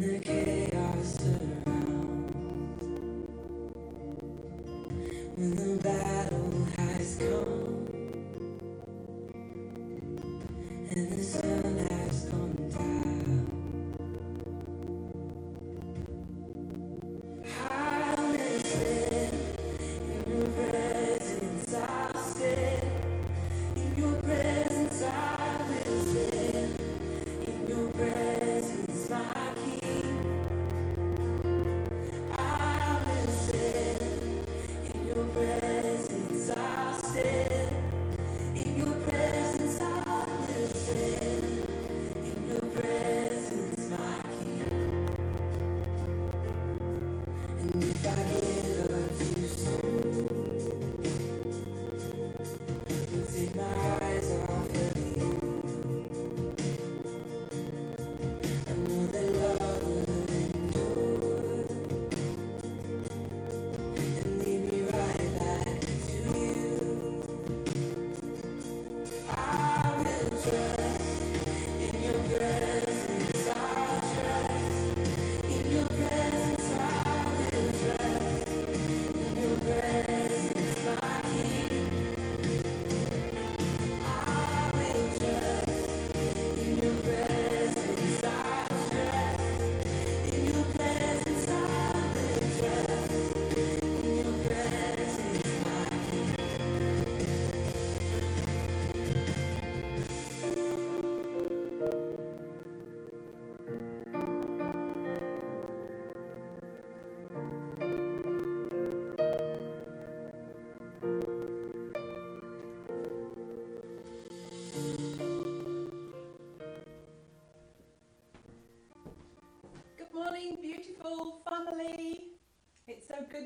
the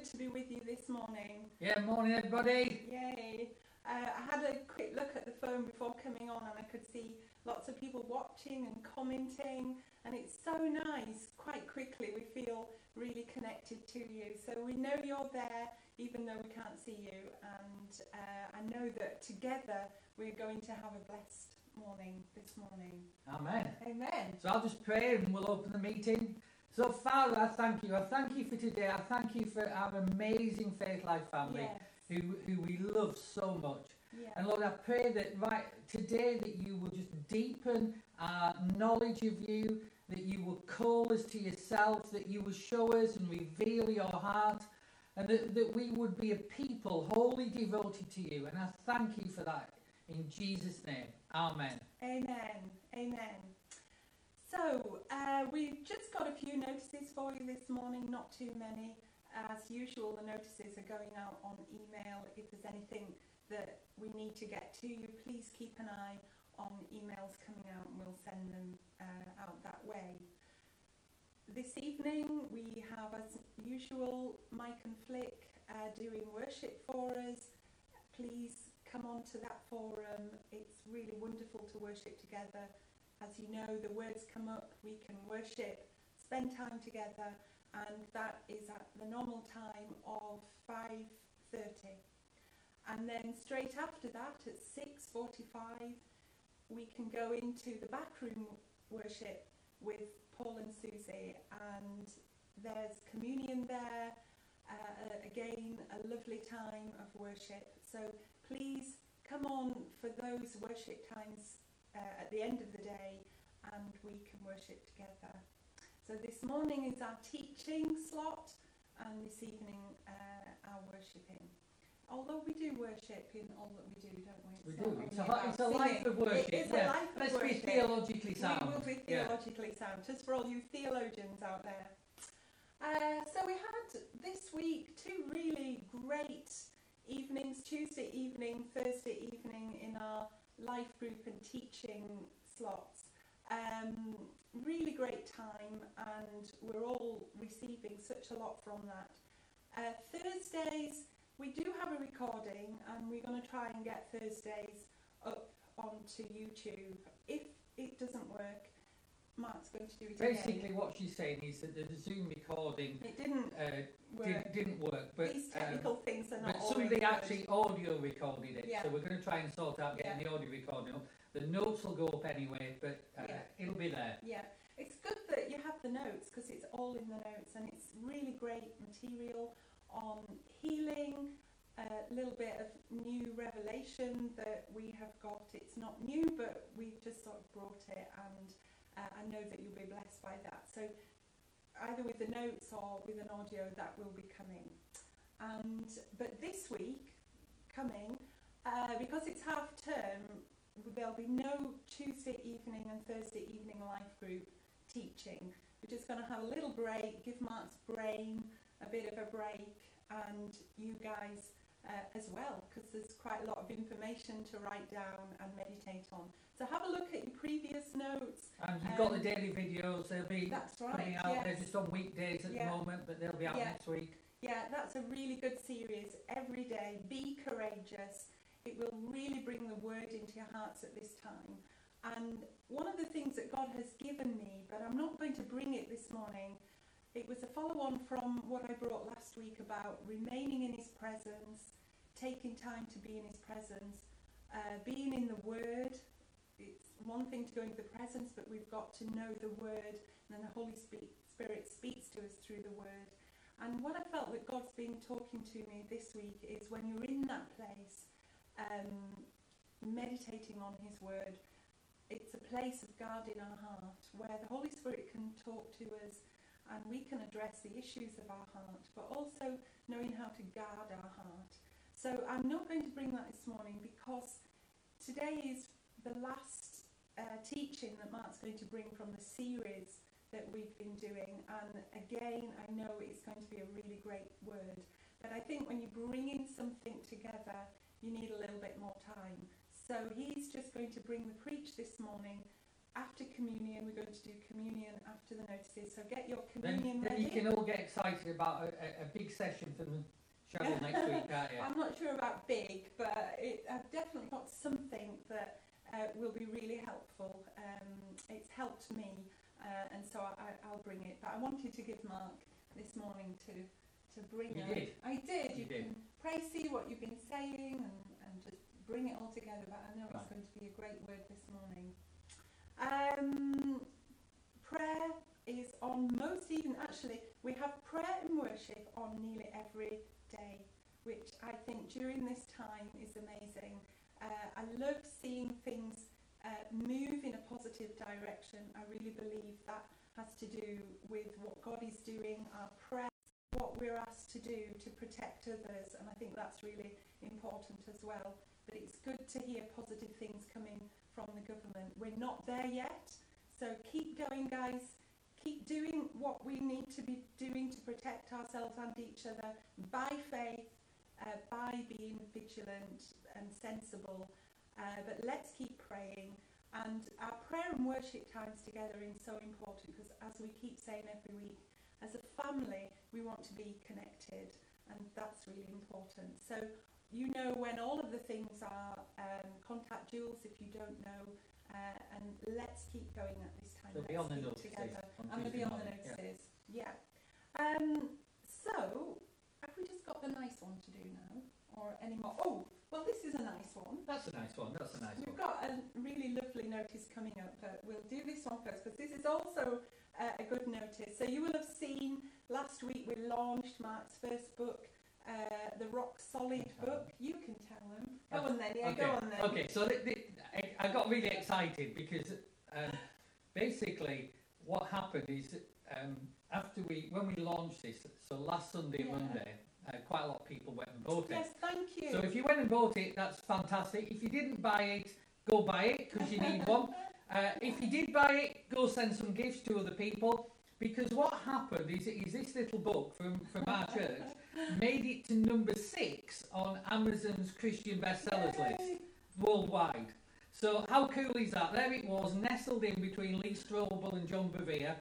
good to be with you this morning. Yeah, morning everybody. Yay. Uh, I had a quick look at the phone before coming on and I could see lots of people watching and commenting, and it's so nice. Quite quickly, we feel really connected to you. So we know you're there even though we can't see you, and uh, I know that together we're going to have a blessed morning this morning. Amen. Amen. So I'll just pray and we'll open the meeting. So Father, I thank you. I thank you for today. I thank you for our amazing Faith Life family Yes. who, who we love so much. Yeah. And Lord, I pray that right today that you will just deepen our knowledge of you, that you will call us to yourself, that you will show us and reveal your heart, and that, that we would be a people wholly devoted to you. And I thank you for that in Jesus' name. Amen. Amen. Amen. So, uh, we've just got a few notices for you this morning, not too many. As usual, the notices are going out on email. If there's anything that we need to get to you, please keep an eye on emails coming out and we'll send them uh, out that way. This evening, we have, as usual, Mike and Flick uh, doing worship for us. Please come on to that forum. It's really wonderful to worship together. As you know, the words come up, we can worship, spend time together, and that is at the normal time of 5.30. And then straight after that, at 6.45, we can go into the backroom worship with Paul and Susie, and there's communion there. Uh, again, a lovely time of worship. So please come on for those worship times uh, at the end of the day and we can worship together. So this morning is our teaching slot and this evening uh, our worshipping. Although we do worship in all that we do, don't we? We It's do. It's a, it's a life of worship. It is yeah. a life of Let's worship. be theologically sound. We will be Yeah. theologically sound, just for all you theologians out there. Uh, so we had this week two really great evenings, Tuesday evening, Thursday evening in our life group and teaching slots. Um, really great time and we're all receiving such a lot from that. Uh, Thursdays, we do have a recording and we're going to try and get Thursdays up onto YouTube. If it doesn't work, Mark's going to do it Basically, again. what she's saying is that the Zoom recording It didn't uh, work. did, didn't work, but These um, technical things are not but somebody actually audio recorded it. Yeah. So we're going to try and sort out getting the audio recording up. The notes will go up anyway, but uh, Yeah. it'll be there. Yeah, it's good that you have the notes because it's all in the notes and it's really great material on healing, a little bit of new revelation that we have got. It's not new, but we've just sort of brought it, and uh, I know that you'll be blessed by that. So, either with the notes or with an audio, that will be coming. And but this week, coming, uh, because it's half term, there'll be no Tuesday evening and Thursday evening life group teaching. We're just going to have a little break, give Mark's brain a bit of a break, and you guys uh, as well, because there's quite a lot of information to write down and meditate on. So have a look at your previous notes. And you've got the Um, daily videos, they'll be That's coming right. out. They're just on weekdays at Yeah. the moment, but they'll be out Yeah. next week. Yeah, that's a really good series. Every day, be courageous. It will really bring the word into your hearts at this time. And one of the things that God has given me, but I'm not going to bring it this morning, it was a follow on from what I brought last week about remaining in His presence, taking time to be in His presence, uh, being in the Word. It's one thing to go into the presence, but we've got to know the Word, and then the Holy Spirit speaks to us through the Word. And what I felt that God's been talking to me this week is when you're in that place, um, meditating on His Word, it's a place of guarding our heart where the Holy Spirit can talk to us and we can address the issues of our heart, but also knowing how to guard our heart. So I'm not going to bring that this morning because today is the last uh, teaching that Mark's going to bring from the series that we've been doing. And again, I know it's going to be a really great word. But I think when you're bringing something together, you need a little bit more time. So he's just going to bring the preach this morning. After communion, we're going to do communion after the notices. So get your communion then ready. you can all get excited about a, a, a big session for the Cheryl next week, can't you? I'm not sure about big, but it, I've definitely got something that uh, will be really helpful. Um, it's helped me, uh, and so I, I'll bring it. But I wanted to give Mark this morning to to bring You it. did. I did. You You, did. can pray, see what you've been saying, and, and just bring it all together. But I know it's going to be a great word this morning. Um, prayer is on most even. Actually, we have prayer and worship on nearly every day which I think during this time is amazing. Uh, I love seeing things uh, move in a positive direction. I really believe that has to do with what God is doing, our prayer, what we're asked to do to protect others, and I think that's really important as well. But it's good to hear positive things coming from the government. We're not there yet, so keep going, guys. Keep doing what we need to be doing to protect ourselves and each other by faith, uh, by being vigilant and sensible. Uh, but let's keep praying. And our prayer and worship times together is so important because, as we keep saying every week, as a family, we want to be connected, and that's really important. So, you know, when all of the things are, um, contact Jules if you don't know, uh, and let's keep going at this time. They'll let's on the notices together. on And they'll Tuesday be on the morning, yeah. notices. Yeah. Um, so, have we just got the nice one to do now? Or any more? Oh, well, this is a nice one. That's a nice one. That's a nice one. We've got a really lovely notice coming up, but we'll do this one first because this is also uh, a good notice. So, you will have seen last week we launched Mark's first book, uh, the Rock Solid book. You can tell them. Go on then, yeah, okay. go on then. Okay, so th- th- I, I got really excited because um, basically what happened is um, after we when we launched this, so last Sunday, Yeah. Monday, uh, quite a lot of people went and bought it. Yes, thank you. So if you went and bought it, that's fantastic. If you didn't buy it, go buy it because you need one. Uh, if you did buy it, go send some gifts to other people. Because what happened is, is this little book from, from our church made it to number six on Amazon's Christian bestsellers list worldwide. So how cool is that? There it was, nestled in between Lee Strobel and John Bevere.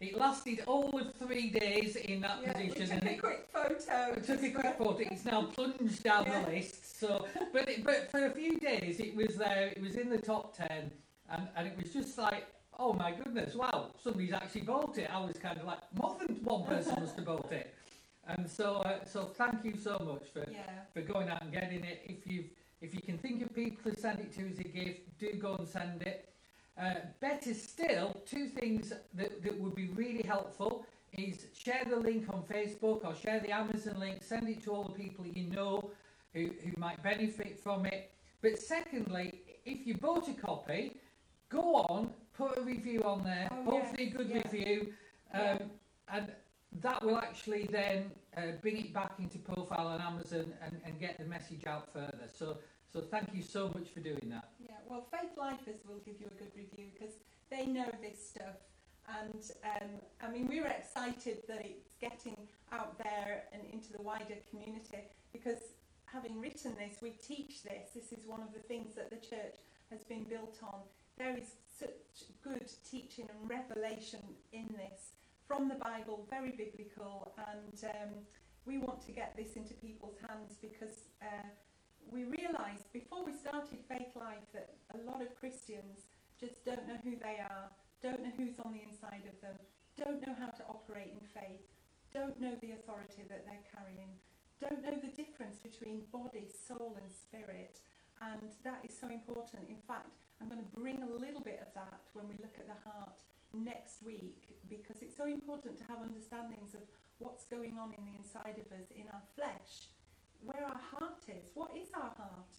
It lasted all of three days in that Yeah, we position, took and a it, quick photo. I took a quick photo. It's now plunged down Yeah. the list. So, but it, but for a few days it was there. It was in the top ten, and and it was just like, oh my goodness, wow, somebody's actually bought it. I was kind of like, more than one person must have bought it. And so, uh, so thank you so much for Yeah. for going out and getting it. If you if you can think of people to send it to as a gift, do go and send it. Uh, better still, two things that, that would be really helpful is share the link on Facebook or share the Amazon link, send it to all the people you know who, who might benefit from it. But secondly, if you bought a copy, go on, put a review on there, Oh, hopefully yes, a good yeah. review, um, Yeah. and that will actually then uh, bring it back into profile on Amazon and, and get the message out further. So, so thank you so much for doing that. Yeah, well, Faith Lifers will give you a good review because they know this stuff. And um, I mean, we were excited that it's getting out there and into the wider community because having written this, we teach this. This is one of the things that the church has been built on. There is such good teaching and revelation in this from the Bible, very biblical, and um, we want to get this into people's hands because uh, we realised before we started Faith Life that a lot of Christians just don't know who they are, don't know who's on the inside of them, don't know how to operate in faith, don't know the authority that they're carrying, don't know the difference between body, soul, and spirit. And that is so important. In fact, I'm going to bring a little bit of that when we look at the heart next week because it's so important to have understandings of what's going on in the inside of us, in our flesh, where our heart is. What is our heart?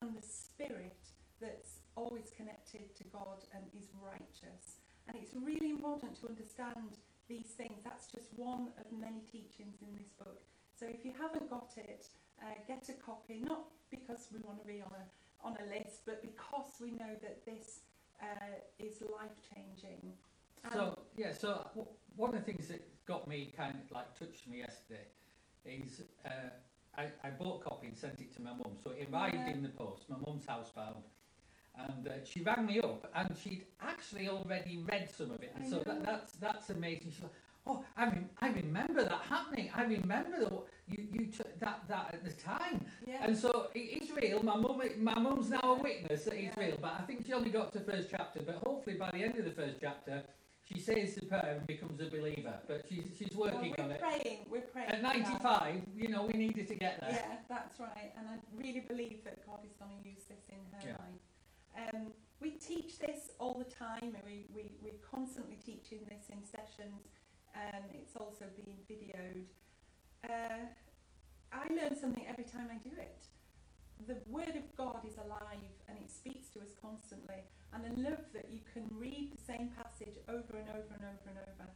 And the spirit that's always connected to God and is righteous. And it's really important to understand these things. That's just one of many teachings in this book. So if you haven't got it, uh, get a copy, not because we want to be on a, on a list, but because we know that this uh, is life changing. So yeah, so w- one of the things that got me kind of like touched me yesterday is uh, I, I bought a copy and sent it to my mum. So it arrived Yeah. in the post. My mum's housebound, and uh, she rang me up and she'd actually already read some of it. And I so know. that, that's that's amazing. She's like, oh, I rem- I remember that happening. I remember the, you you took that that at the time. yeah. And so it is real. My mum, my mum's now a witness that it's Yeah. real. But I think she only got to the first chapter. But hopefully by the end of the first chapter, she says the prayer and becomes a believer. But she's she's working well, we're on it. praying, we're praying. At for that. 95, you know, we needed to get there. Yeah, that's right. And I really believe that God is going to use this in her Yeah. life. Um, we teach this all the time, and we, we, we're constantly teaching this in sessions, and it's also being videoed. Uh, I learn something every time I do it. The Word of God is alive and it speaks to us constantly. And I love that you can read the same passage over and over and over and over,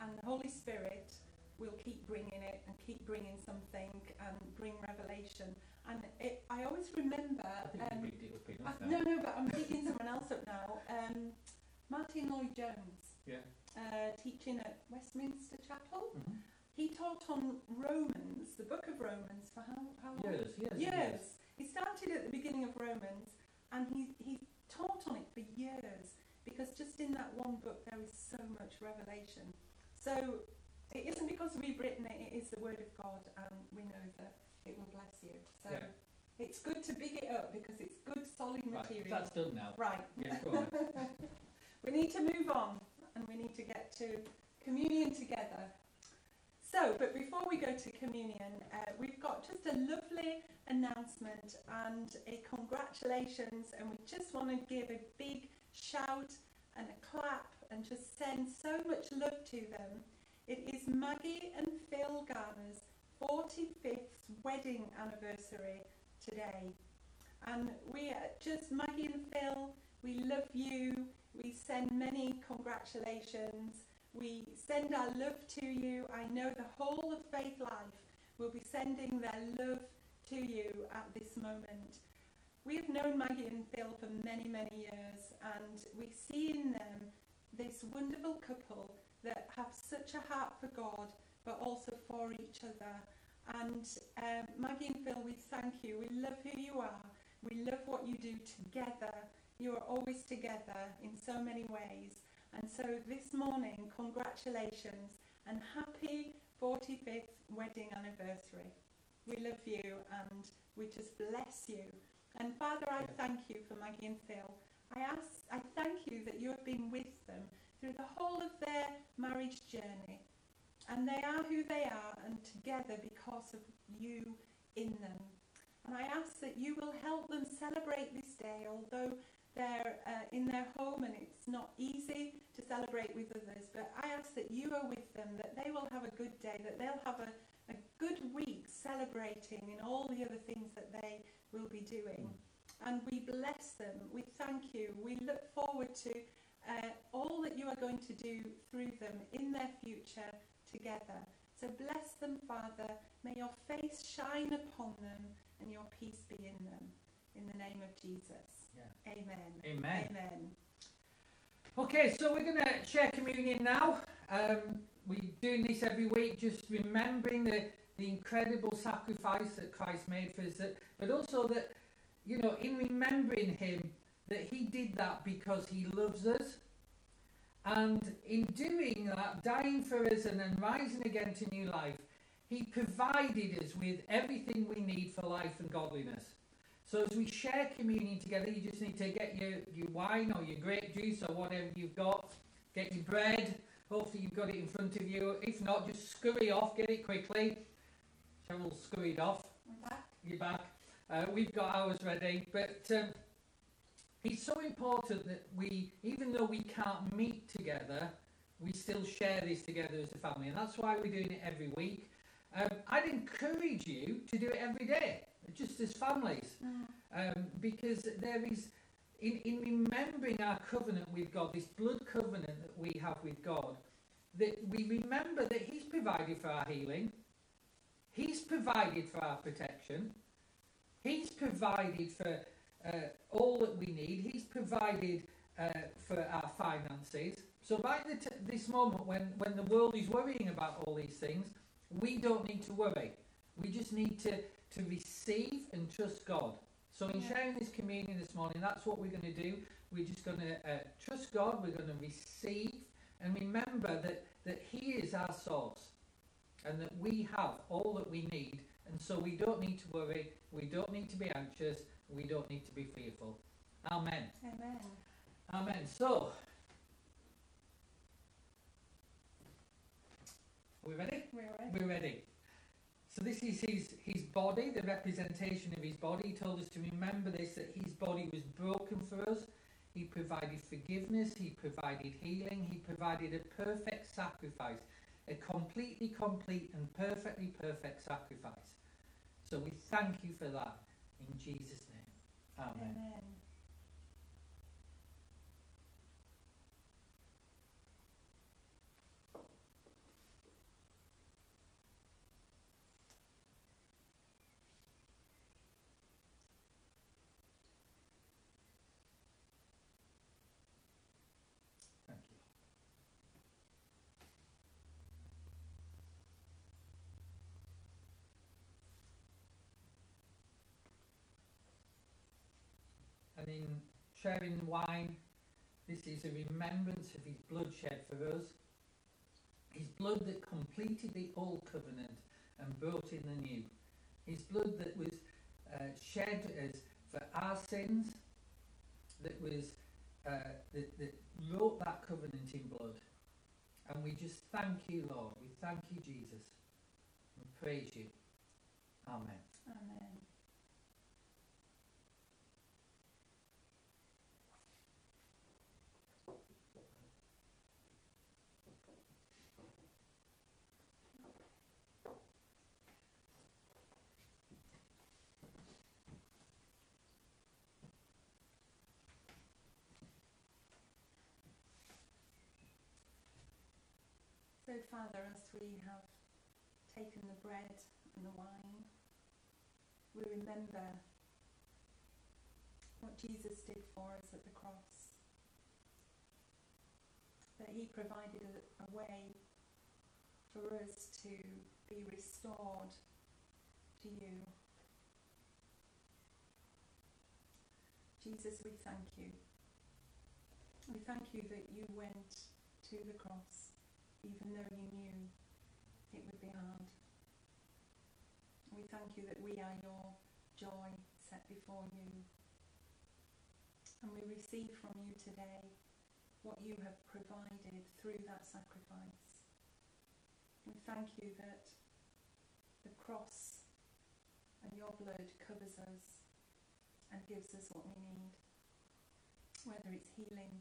and the Holy Spirit will keep bringing it and keep bringing something and bring revelation. And it, I always remember. I um, we it up uh, no, no, but I'm picking someone else up now. Um, Martyn Lloyd-Jones, Yeah. uh, teaching at Westminster Chapel. Mhm. He taught on Romans, the book of Romans, for how, how long? Years, years, Years. He started at the beginning of Romans and he, he taught on it for years because just in that one book there is so much revelation. So it isn't because we've written it, it is the Word of God and we know that it will bless you. So Yeah. it's good to big it up because it's good solid Right, material. that's done now. Right. Yeah, go on. We need to move on and we need to get to communion together. So, but before we go to communion, uh, we've got just a lovely announcement and a congratulations, and we just want to give a big shout and a clap and just send so much love to them. It is Maggie and Phil Garner's 45th wedding anniversary today. And we are just, Maggie and Phil, we love you. We send many congratulations. We send our love to you. I know the whole of Faith Life will be sending their love to you at this moment. We have known Maggie and Phil for many, many years, and we see in them this wonderful couple that have such a heart for God, but also for each other. And um, Maggie and Phil, we thank you. We love who you are. We love what you do together. You are always together in so many ways. And so this morning, congratulations and happy 45th wedding anniversary. We love you and we just bless you. And Father, I thank you for Maggie and Phil. I ask, I thank you that you have been with them through the whole of their marriage journey. And they are who they are and together because of you in them. And I ask that you will help them celebrate this day, although they're uh, in their home and it's not easy to celebrate with others. But I ask that you are with them, that they will have a good day, that they'll have a, a good week celebrating in all the other things that they will be doing. And we bless them. We thank you. We look forward to uh, all that you are going to do through them in their future together. So bless them, Father. May your face shine upon them and your peace be in them. In the name of Jesus. Yeah. Amen. Amen. Amen. Okay, so we're going to share communion now. Um, we're doing this every week, just remembering the, the incredible sacrifice that Christ made for us, that, but also that, you know, in remembering Him, that He did that because He loves us. And in doing that, dying for us and then rising again to new life, He provided us with everything we need for life and godliness. So as we share communion together, you just need to get your, your wine or your grape juice or whatever you've got. Get your bread. Hopefully you've got it in front of you. If not, just scurry off. Get it quickly. Cheryl scurried off. We're back. You're back. Uh, we've got ours ready. But um, it's so important that we, even though we can't meet together, we still share this together as a family. And that's why we're doing it every week. Um, I'd encourage you to do it every day, just as families um, because there is in, in remembering our covenant with God, this blood covenant that we have with God, that we remember that He's provided for our healing, He's provided for our protection, He's provided for uh, all that we need, He's provided uh, for our finances. So, by the t- this moment, when, when the world is worrying about all these things, we don't need to worry. We just need to, to receive and trust God. So in sharing this communion this morning, that's what we're going to do. We're just going to uh, trust God. We're going to receive and remember that, that He is our source and that we have all that we need. And so we don't need to worry. We don't need to be anxious. We don't need to be fearful. Amen. Amen. Amen. So, are we ready? We're ready. We're ready. So this is his, his body, the representation of his body. He told us to remember this, that his body was broken for us. He provided forgiveness, he provided healing, he provided a perfect sacrifice, a completely complete and perfectly perfect sacrifice. So we thank you for that in Jesus' name. Amen. Amen. Thank you. And in sharing wine, this is a remembrance of his blood shed for us. His blood that completed the old covenant and brought in the new. His blood that was uh, shed as for our sins, that was uh, that, that wrote that covenant in blood. And we just thank you, Lord. We thank you, Jesus. We praise you. Amen. Amen. So, Father, as we have taken the bread and the wine, we remember what Jesus did for us at the cross. That he provided a, a way for us to be restored to you. Jesus, we thank you. We thank you that you went to the cross even though you knew it would be hard. We thank you that we are your joy set before you. And we receive from you today what you have provided through that sacrifice. We thank you that the cross and your blood covers us and gives us what we need. whether it's healing,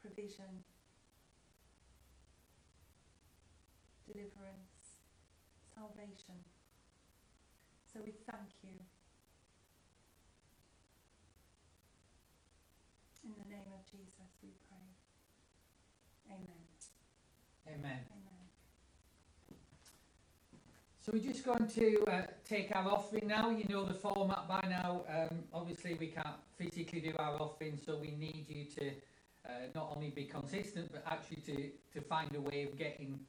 provision, deliverance, salvation. So we thank you. In the name of Jesus we pray. Amen. Amen. Amen. So we're just going to uh, take our offering now. You know the format by now. Um, obviously, we can't physically do our offering, so we need you to uh, not only be consistent, but actually to, to find a way of getting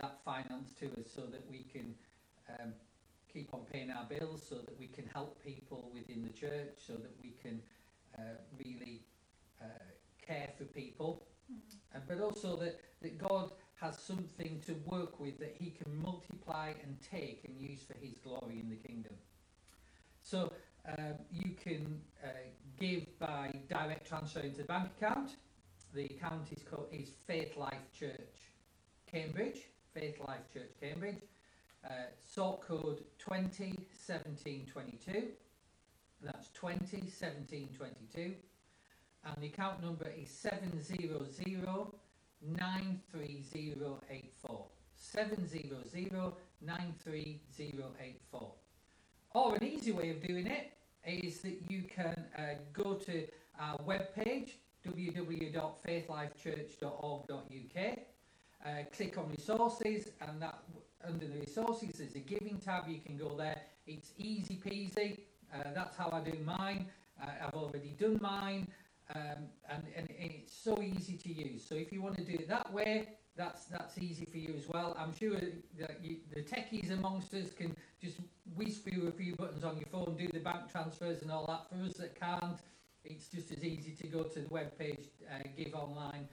that finance to us so that we can um, keep on paying our bills, so that we can help people within the church, so that we can uh, really uh, care for people, Mm. uh, but also that, that God has something to work with that he can multiply and take and use for his glory in the kingdom. So um, you can uh, give by direct transfer into the bank account. The account is called is Faith Life Church Cambridge. Faith Life Church Cambridge. Uh, sort code 20 17 22. That's 20 17 22. And the account number is 700 93084. 700 93084. Or an easy way of doing it is that you can uh, go to our webpage www.faithlifechurch.org.uk, uh, click on resources, and that under the resources there's a giving tab. You can go there. It's easy peasy. Uh, that's how I do mine. Uh, I've already done mine, um, and, and, it's so easy to use. So if you want to do it that way, that's that's easy for you as well. I'm sure that you, the techies amongst us can just whiz through a few buttons on your phone, do the bank transfers and all that. For us that can't, it's just as easy to go to the web page, uh, give online.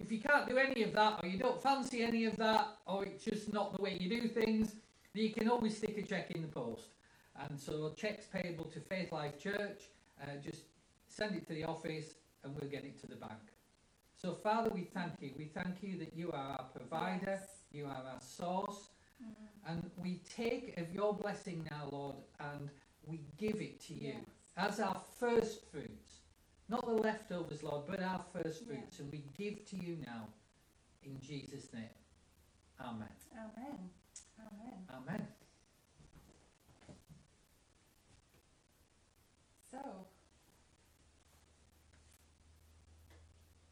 If you can't do any of that, or you don't fancy any of that, or it's just not the way you do things, then you can always stick a check in the post. And so checks payable to Faith Life Church, uh, just send it to the office and we'll get it to the bank. So Father, we thank you. We thank you that you are our provider, Yes. you are our source, Mm. and we take of your blessing now, Lord, and we give it to you Yes. as our first fruits. Not the leftovers, Lord, but our first Yeah. fruits. And we give to you now in Jesus' name. Amen. Amen. Amen. Amen. So,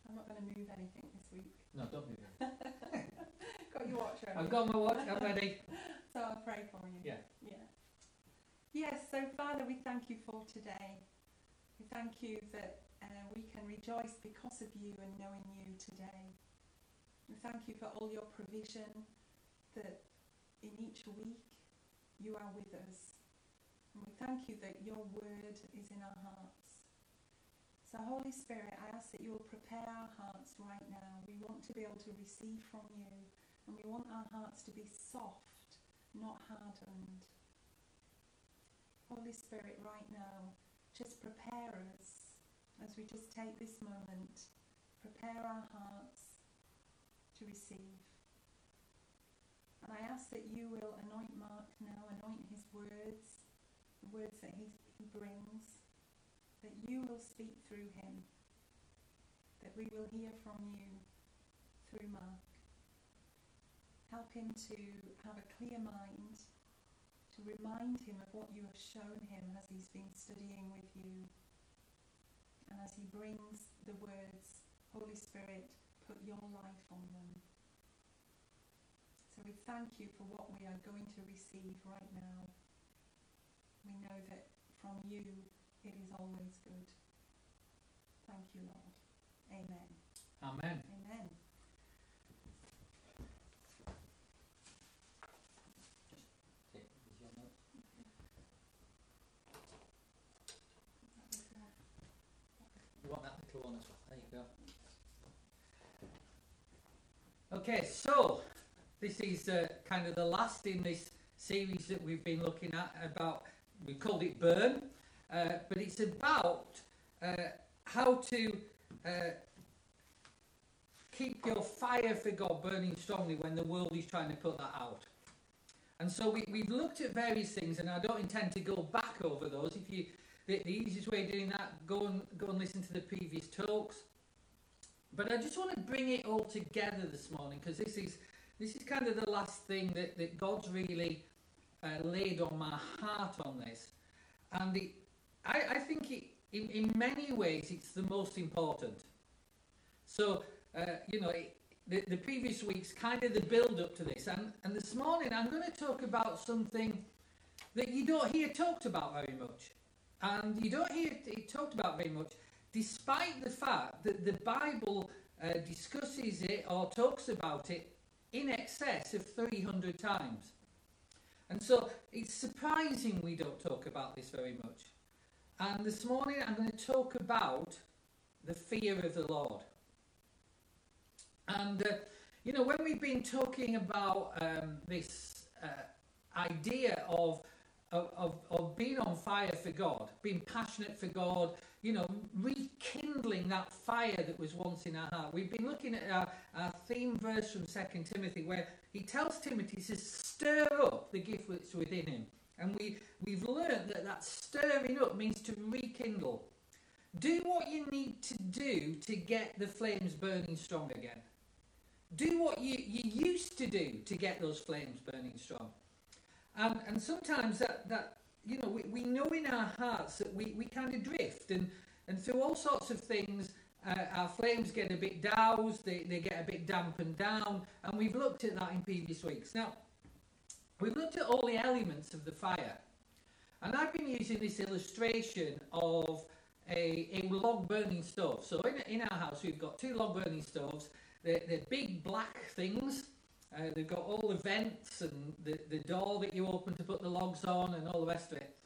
I'm not going to move anything this week. No, don't move it. Got your watch ready. I've got my watch, I'm ready. So I'll pray for you. Yeah. Yeah. Yes, so Father, we thank you for today. We thank you that uh, we can rejoice because of you and knowing you today. We thank you for all your provision, that in each week you are with us. And we thank you that your word is in our hearts. So, Holy Spirit, I ask that you will prepare our hearts right now. We want to be able to receive from you, and we want our hearts to be soft, not hardened. Holy Spirit, right now, just prepare us as we just take this moment. Prepare our hearts to receive. And I ask that you will anoint Mark now, anoint his words, the words that he, he brings, that you will speak through him, that we will hear from you through Mark. Help him to have a clear mind, to remind him of what you have shown him as he's been studying with you. And as he brings the words, Holy Spirit, put your life on them. So we thank you for what we are going to receive right now. We know that from you it is always good. Thank you, Lord. Amen. Amen. Amen. You want that little one as well? There you go. Okay, so this is uh, kind of the last in this series that we've been looking at about. We called it burn, uh, but it's about uh, how to uh, keep your fire for God burning strongly when the world is trying to put that out. And so we, we've looked at various things, and I don't intend to go back over those. If you the, the easiest way of doing that, go and go and listen to the previous talks. But I just want to bring it all together this morning because this is this is kind of the last thing that, that God's really uh, laid on my heart on this. And it, I, I think it, in, in many ways it's the most important. So, uh, you know, it, the, the previous week's kind of the build up to this. And, and this morning I'm going to talk about something that you don't hear talked about very much. And you don't hear it talked about very much, despite the fact that the Bible uh, discusses it or talks about it in excess of 300 times. And so it's surprising we don't talk about this very much. And this morning I'm going to talk about the fear of the Lord. And, uh, you know, when we've been talking about um, this uh, idea of, of, of being on fire for God, being passionate for God, you know, rekindling that fire that was once in our heart. We've been looking at our, our theme verse from Second Timothy where he tells Timothy to stir up the gift that's within him. And we, we've learned that that stirring up means to rekindle. Do what you need to do to get the flames burning strong again. Do what you, you used to do to get those flames burning strong. Um, and sometimes that, that you know, we, we know in our hearts that we, we kind of drift and, and through all sorts of things, uh, our flames get a bit doused, they, they get a bit dampened down, and we've looked at that in previous weeks. Now, we've looked at all the elements of the fire, and I've been using this illustration of a, a log burning stove. So in, in our house, we've got two log burning stoves, they're, they're big black things, uh, they've got all the vents and the, the door that you open to put the logs on and all the rest of it.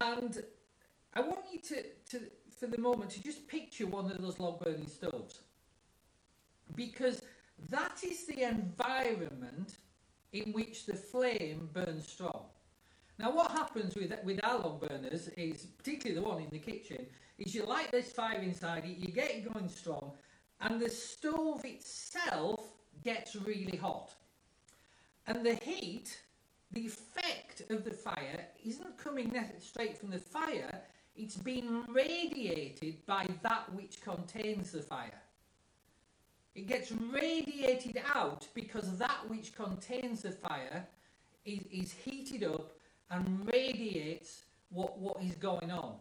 And I want you to, to, for the moment, to just picture one of those log burning stoves. Because that is the environment in which the flame burns strong. Now, what happens with, with our log burners is, particularly the one in the kitchen, is you light this fire inside it, you get it going strong, and the stove itself gets really hot. And the heat, the effect of the fire, isn't coming straight from the fire, it's being radiated by that which contains the fire. It gets radiated out because that which contains the fire is, is heated up and radiates what, what is going on.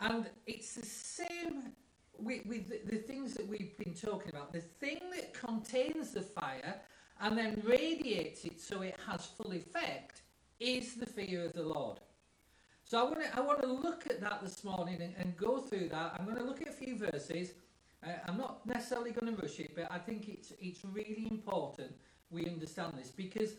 And it's the same with the, the things that we've been talking about. The thing that contains the fire and then radiates it so it has full effect is the fear of the Lord. So I want to I want to look at that this morning and, and go through that. I'm going to look at a few verses. Uh, I'm not necessarily going to rush it, but I think it's it's really important we understand this because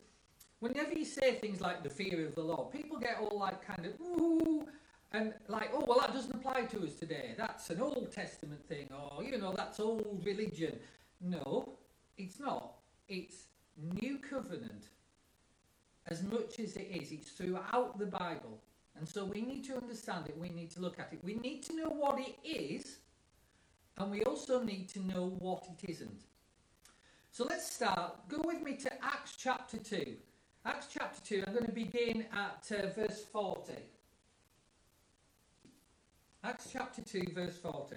whenever you say things like the fear of the Lord, people get all like kind of ooh and like oh well that doesn't apply to us today. That's an Old Testament thing, or you know that's old religion. No, it's not. It's new covenant. As much as it is, it's throughout the Bible. And so we need to understand it, we need to look at it. We need to know what it is, and we also need to know what it isn't. So let's start. Go with me to Acts chapter 2. Acts chapter 2, I'm going to begin at uh, verse 40. Acts chapter 2, verse 40.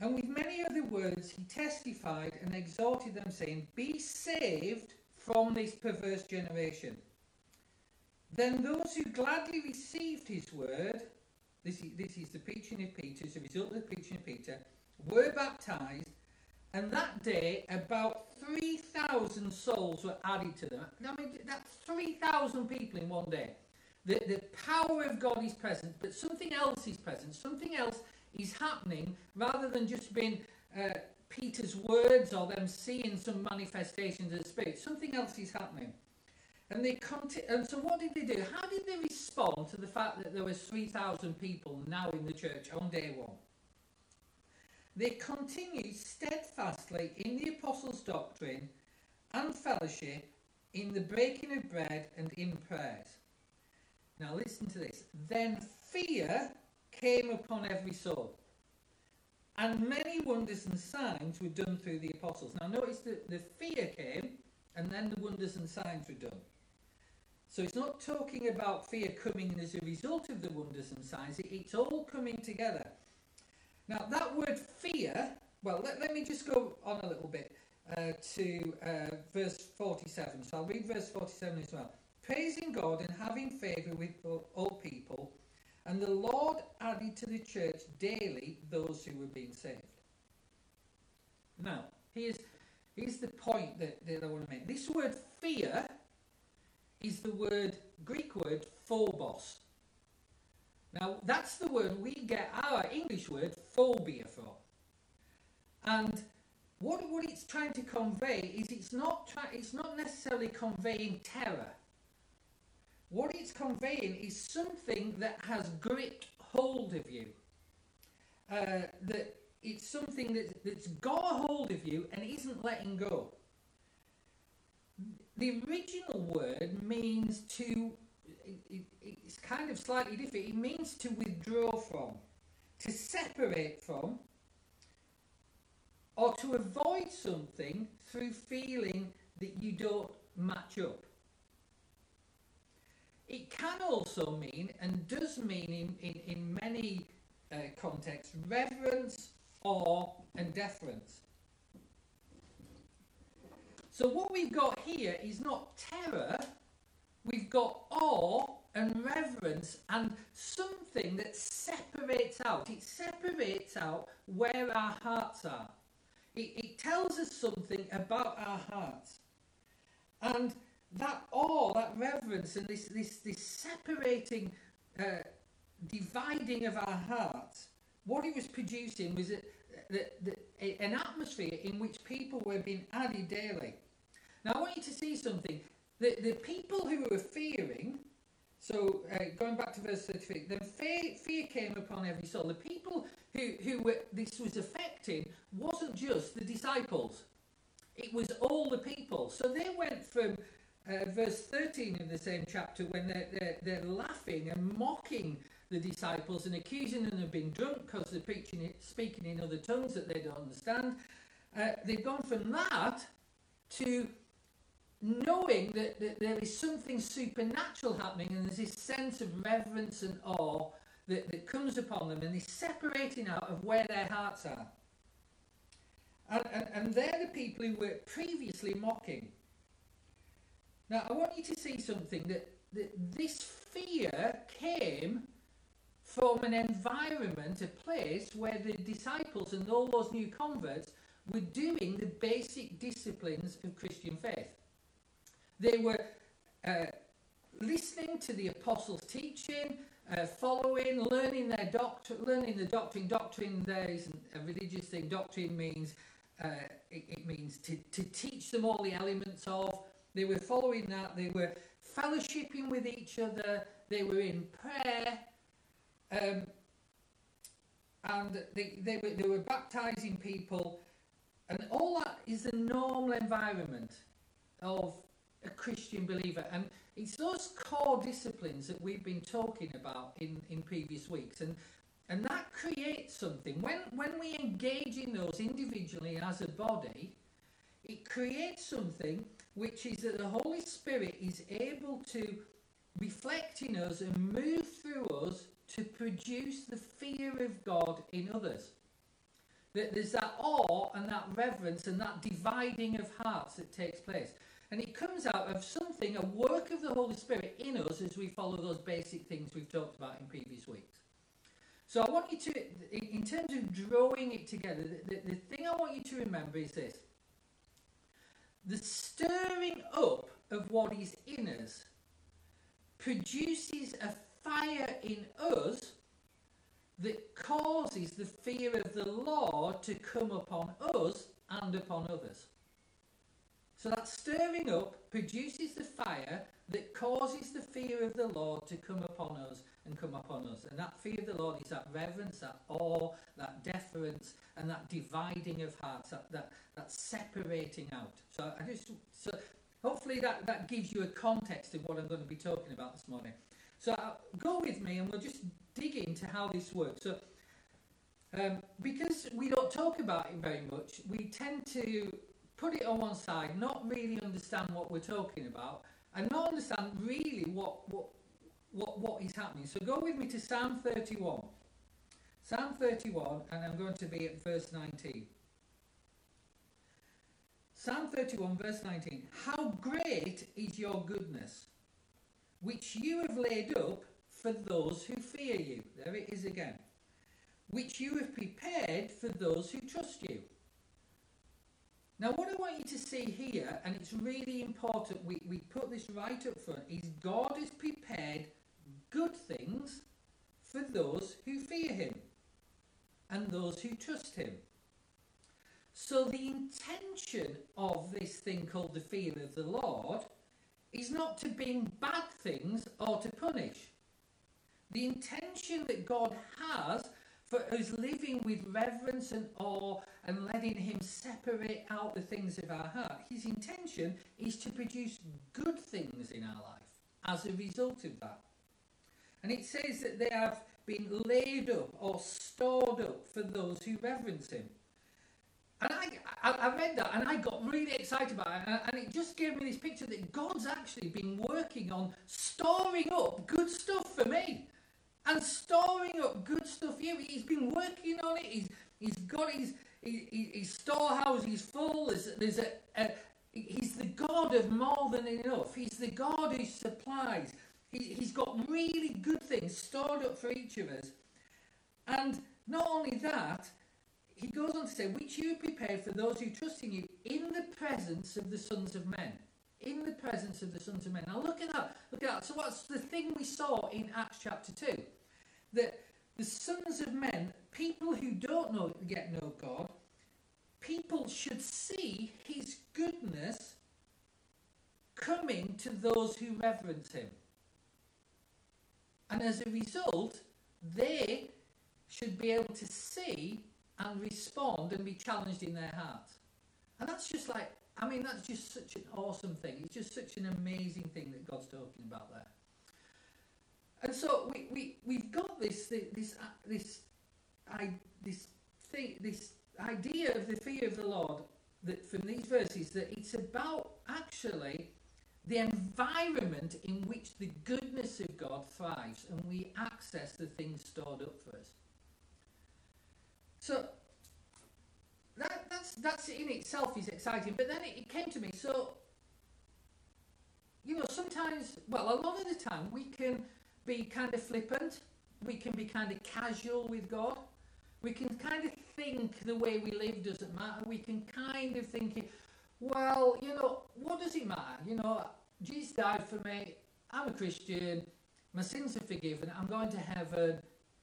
And with many other words he testified and exhorted them, saying, Be saved from this perverse generation. Then those who gladly received his word, this is, this is the preaching of Peter, as a result of the preaching of Peter, were baptized, and that day about 3,000 souls were added to them. I mean, that's 3,000 people in one day. The, the power of God is present, but something else is present. Something else is happening rather than just being uh, Peter's words or them seeing some manifestations of the Spirit. Something else is happening. And they conti- and so what did they do? How did they respond to the fact that there was 3,000 people now in the church on day one? They continued steadfastly in the apostles' doctrine and fellowship, in the breaking of bread and in prayers. Now listen to this. Then fear came upon every soul. and many wonders and signs were done through the apostles. Now, notice that the fear came, and then the wonders and signs were done. So it's not talking about fear coming as a result of the wonders and signs, it's all coming together. Now, that word fear, well, let, let me just go on a little bit uh, to uh, verse 47. So I'll read verse 47 as well. Praising God and having favour with all people, and the Lord added to the church daily those who were being saved. Now, here's, here's the point that, that I want to make. This word fear is the word Greek word phobos. Now, that's the word we get our English word phobia from. And what, what it's trying to convey is it's not, try, it's not necessarily conveying terror. What it's conveying is something that has gripped hold of you. Uh, that it's something that, that's got a hold of you and isn't letting go. The original word means to, it, it's kind of slightly different. It means to withdraw from, to separate from, or to avoid something through feeling that you don't match up. It can also mean, and does mean in, in, in many uh, contexts, reverence, awe, and deference. So what we've got here is not terror, we've got awe and reverence and something that separates out. It separates out where our hearts are. It, it tells us something about our hearts. And that awe, that reverence, and this, this, this separating, uh, dividing of our hearts, what it was producing was a, an atmosphere in which people were being added daily. Now, I want you to see something. The, the people who were fearing, so uh, going back to verse 33, then fear, fear came upon every soul. The people who, who were, this was affecting wasn't just the disciples, it was all the people. So they went from uh, verse 13 of the same chapter when they're, they're, they're laughing and mocking the disciples and accusing them of being drunk because they're preaching it, speaking in other tongues that they don't understand. Uh, they've gone from that to knowing that, that there is something supernatural happening and there's this sense of reverence and awe that, that comes upon them and this separating out of where their hearts are. And, and, and they're the people who were previously mocking. Now, I want you to see something that, that this fear came from an environment, a place where the disciples and all those new converts were doing the basic disciplines of Christian faith. They were uh, listening to the apostles' teaching, uh, following, learning their doctrine, learning the doctrine. Doctrine there isn't a religious thing. Doctrine means uh, it, it, means to, to teach them all the elements of. They were following that. They were fellowshipping with each other. They were in prayer. Um, and they, they, were, they were baptizing people. And all that is the normal environment of a Christian believer. And it's those core disciplines that we've been talking about in, in previous weeks. And and that creates something. When when we engage in those individually as a body, it creates something which is that the Holy Spirit is able to reflect in us and move through us to produce the fear of God in others. That there's that awe and that reverence and that dividing of hearts that takes place. And it comes out of something, a work of the Holy Spirit in us as we follow those basic things we've talked about in previous weeks. So I want you to, in terms of drawing it together, the, the, the thing I want you to remember is this. The stirring up of what is in us produces a fire in us that causes the fear of the Lord to come upon us and upon others. So that stirring up produces the fire that causes the fear of the Lord to come upon us and come upon us. And that fear of the Lord is that reverence, that awe, that deference, and that dividing of hearts, that, that, that separating out. So I just so hopefully that, that gives you a context of what I'm going to be talking about this morning. So uh, go with me and we'll just dig into how this works. So Um, because we don't talk about it very much, we tend to put it on one side, not really understand what we're talking about, and not understand really what, what, what, what is happening. So go with me to Psalm 31. Psalm 31, and I'm going to be at verse 19. Psalm 31, verse 19. How great is your goodness, which you have laid up for those who fear you. There it is again. Which you have prepared for those who trust you. Now, what I want you to see here, and it's really important we, we put this right up front, is God has prepared good things for those who fear Him and those who trust Him. So, the intention of this thing called the fear of the Lord is not to bring bad things or to punish. The intention that God has for us living with reverence and awe and letting Him separate out the things of our heart, His intention is to produce good things in our life as a result of that. And it says that they have been laid up or stored up for those who reverence Him. And I, I, read that and I got really excited about it. And it just gave me this picture that God's actually been working on storing up good stuff for me and storing up good stuff here. He's been working on it. He's he's got his his, storehouse. He's full. There's there's a, a he's the God of more than enough. He's the God who supplies. He, he's got really good things stored up for each of us. And not only that, he goes on to say, which you prepared for those who trust in you in the presence of the sons of men in the presence of the sons of men. Now look at that. Look at that. So what's the thing we saw in Acts chapter 2? That the sons of men, people who don't know yet know God, people should see his goodness coming to those who reverence him. And as a result, they should be able to see and respond and be challenged in their hearts. And that's just like I mean, that's just such an awesome thing. It's just such an amazing thing that God's talking about there. And so we, we, we've got this, this, uh, this, I, this thing, this idea of the fear of the Lord that from these verses that it's about actually the environment in which the goodness of God thrives and we access the things stored up for us. So that, that's that's in itself is exciting. But then it, it came to me. So you know, sometimes, well, a lot of the time we can be kind of flippant. We can be kind of casual with God. We can kind of think the way we live doesn't matter. We can kind of think, well, you know, what does it matter? You know, Jesus died for me. I'm a Christian. My sins are forgiven. I'm going to heaven.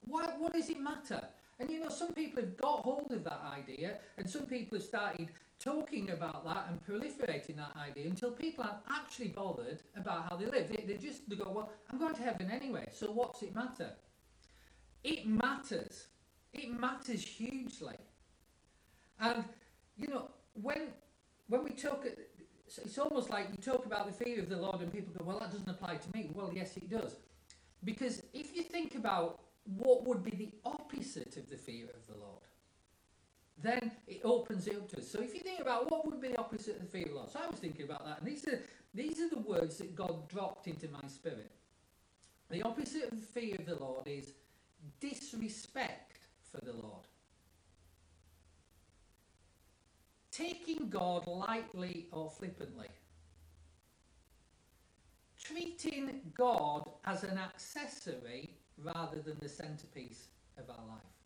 What, what does it matter? And you know, some people have got hold of that idea, and some people have started talking about that and proliferating that idea until people aren't actually bothered about how they live. They, they just they go, well, I'm going to heaven anyway, so what's it matter? It matters. It matters hugely. And you know, when when we talk, it's almost like you talk about the fear of the Lord, and people go, well, that doesn't apply to me. Well, yes, it does, because if you think about what would be the opposite of the fear of the Lord? Then it opens it up to us. So if you think about what would be the opposite of the fear of the Lord, so I was thinking about that, and these are these are the words that God dropped into my spirit. The opposite of fear of the Lord is disrespect for the Lord. Taking God lightly or flippantly. Treating God as an accessory rather than the centerpiece of our life.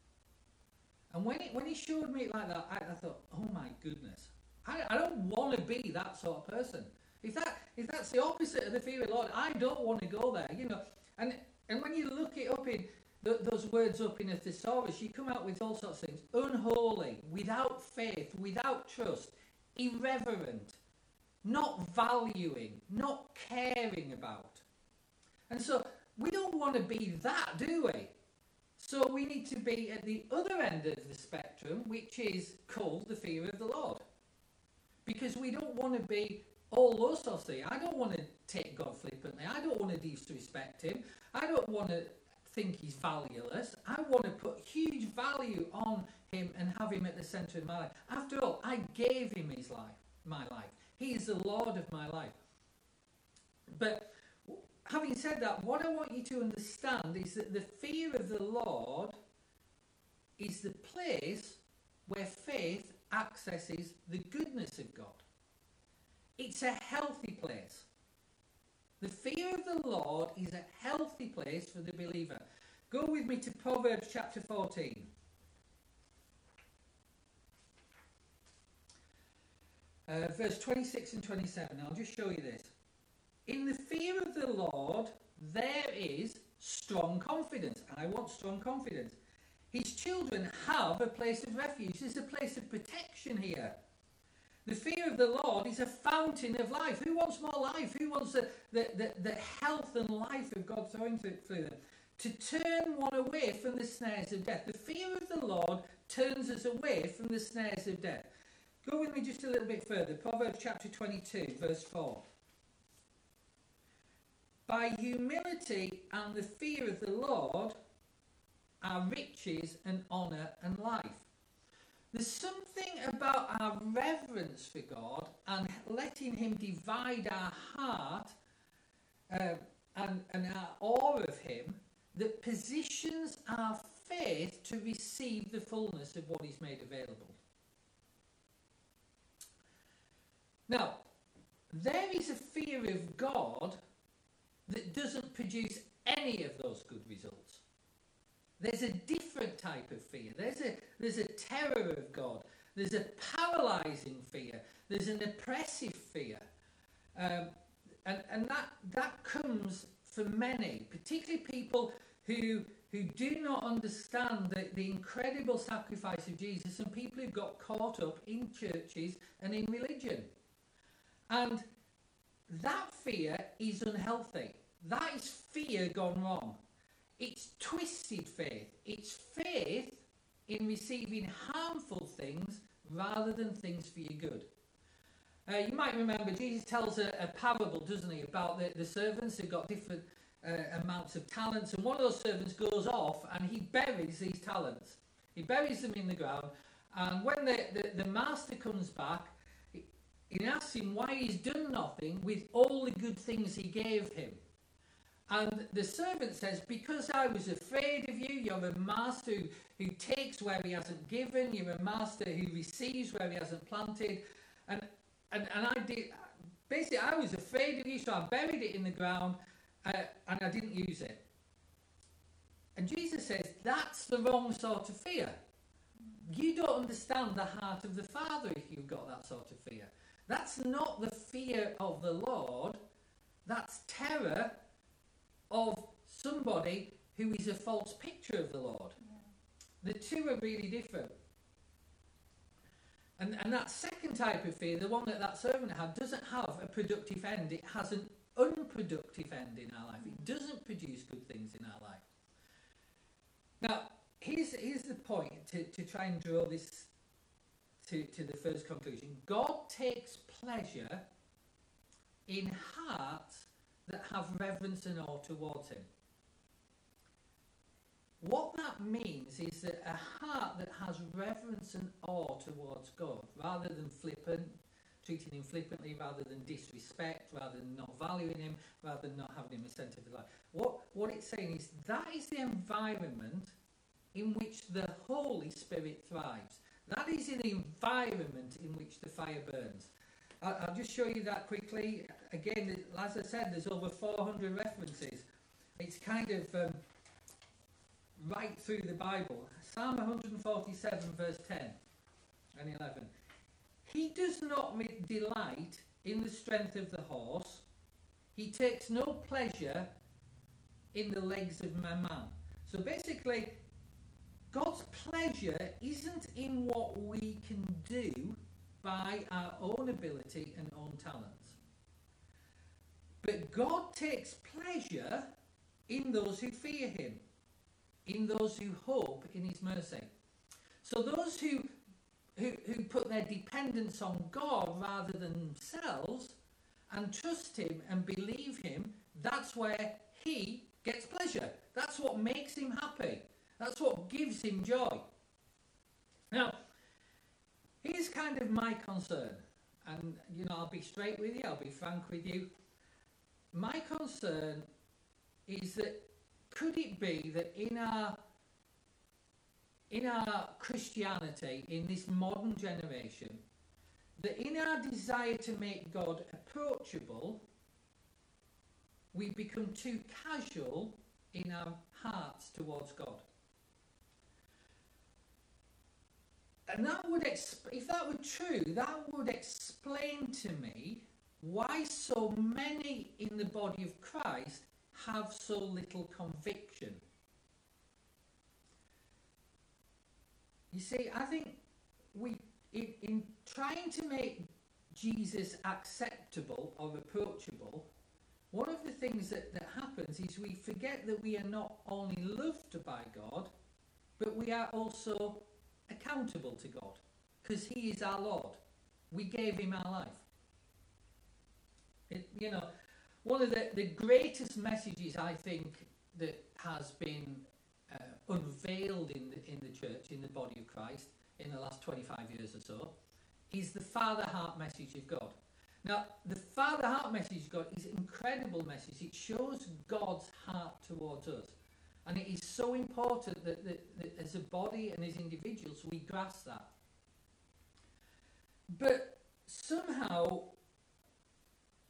And when, it, when he showed me it like that, I, I thought, oh my goodness, I, I don't want to be that sort of person. If that if that's the opposite of the fear of the Lord, I don't want to go there. You know, and and when you look it up in those words up in a thesaurus, you come out with all sorts of things: unholy, without faith, without trust, irreverent, not valuing, not caring about. And so we don't want to be that, do we? So we need to be at the other end of the spectrum, which is called the fear of the Lord. Because we don't want to be all those sorts of things. I don't want to take God flippantly. I don't want to disrespect Him. I don't want to think he's valueless. I want to put huge value on him and have him at the centre of my life. After all, I gave him his life, my life. He is the Lord of my life. But having said that, what I want you to understand is that the fear of the Lord is the place where faith accesses the goodness of God. It's a healthy place. The fear of the Lord is a healthy place for the believer. Go with me to Proverbs chapter 14. Uh, verse 26 and 27. I'll just show you this. In the fear of the Lord, there is strong confidence. I want strong confidence. His children have a place of refuge. There's a place of protection here. The fear of the Lord is a fountain of life. Who wants more life? Who wants the, the, the, the health and life of God flowing through them? To turn one away from the snares of death. The fear of the Lord turns us away from the snares of death. Go with me just a little bit further. Proverbs chapter 22, verse 4. By humility and the fear of the Lord are riches and honour and life. There's something about our reverence for God and letting Him divide our heart uh, and, and our awe of Him that positions our faith to receive the fullness of what He's made available. Now, there is a fear of God that doesn't produce any of those good results. There's a different type of fear. There's a, there's a terror of God. There's a paralyzing fear. There's an oppressive fear. Um, and and that, that comes for many, particularly people who, who do not understand the, the incredible sacrifice of Jesus and people who got caught up in churches and in religion. And that fear is unhealthy. That is fear gone wrong. It's twisted faith. It's faith in receiving harmful things rather than things for your good. Uh, you might remember Jesus tells a, a, parable, doesn't he, about the, the servants who got different uh, amounts of talents, and one of those servants goes off and he buries these talents. He buries them in the ground, and when the, the, the master comes back, he asks him why he's done nothing with all the good things he gave him. And the servant says, Because I was afraid of you, you're a master who, who takes where he hasn't given, you're a master who receives where he hasn't planted. And, and, and I did, basically, I was afraid of you, so I buried it in the ground uh, and I didn't use it. And Jesus says, That's the wrong sort of fear. You don't understand the heart of the Father if you've got that sort of fear. That's not the fear of the Lord, that's terror of somebody who is a false picture of the Lord. Yeah. The two are really different. And, and that second type of fear, the one that that servant had, doesn't have a productive end. It has an unproductive end in our life. It doesn't produce good things in our life. Now, here's, here's the point to, to try and draw this to, to the first conclusion. God takes pleasure in hearts that have reverence and awe towards Him. What that means is that a heart that has reverence and awe towards God, rather than flippant, treating Him flippantly, rather than disrespect, rather than not valuing Him, rather than not having Him as centre of life. What, what it's saying is that is the environment in which the Holy Spirit thrives. That is the environment in which the fire burns. I'll, I'll just show you that quickly. Again, as I said, there's over 400 references. It's kind of um, right through the Bible. Psalm 147, verse 10 and 11. He does not delight in the strength of the horse. He takes no pleasure in the legs of my man. So basically, God's pleasure isn't in what we can do by our own ability and own talents. But God takes pleasure in those who fear Him, in those who hope in His mercy. So those who, who, who put their dependence on God rather than themselves and trust Him and believe Him, that's where He gets pleasure. That's what makes him happy. That's what gives him joy. Now, here's kind of my concern. And, you know, I'll be straight with you, I'll be frank with you. My concern is that could it be that in our in our Christianity in this modern generation, that in our desire to make God approachable, we become too casual in our hearts towards God. And that would, exp- if that were true, that would explain to me why so many in the body of Christ have so little conviction. You see, I think we, in, in trying to make Jesus acceptable or approachable, one of the things that, that happens is we forget that we are not only loved by God, but we are also accountable to God because He is our Lord. We gave Him our life. It, you know, one of the, the greatest messages I think that has been uh, unveiled in the, in the church, in the body of Christ, in the last 25 years or so, is the Father Heart message of God. Now, the Father Heart message of God is an incredible message. It shows God's heart towards us. And it is so important that, that, that as a body and as individuals, we grasp that. But somehow,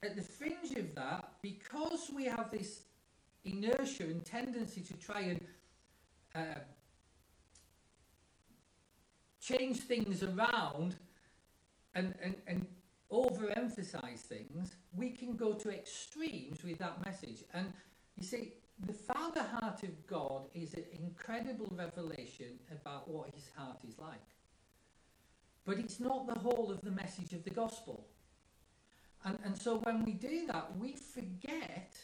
at the fringe of that, because we have this inertia and tendency to try and uh, change things around and, and, and overemphasize things, we can go to extremes with that message. And you see, the Father heart of God is an incredible revelation about what his heart is like. But it's not the whole of the message of the gospel. And, and so when we do that, we forget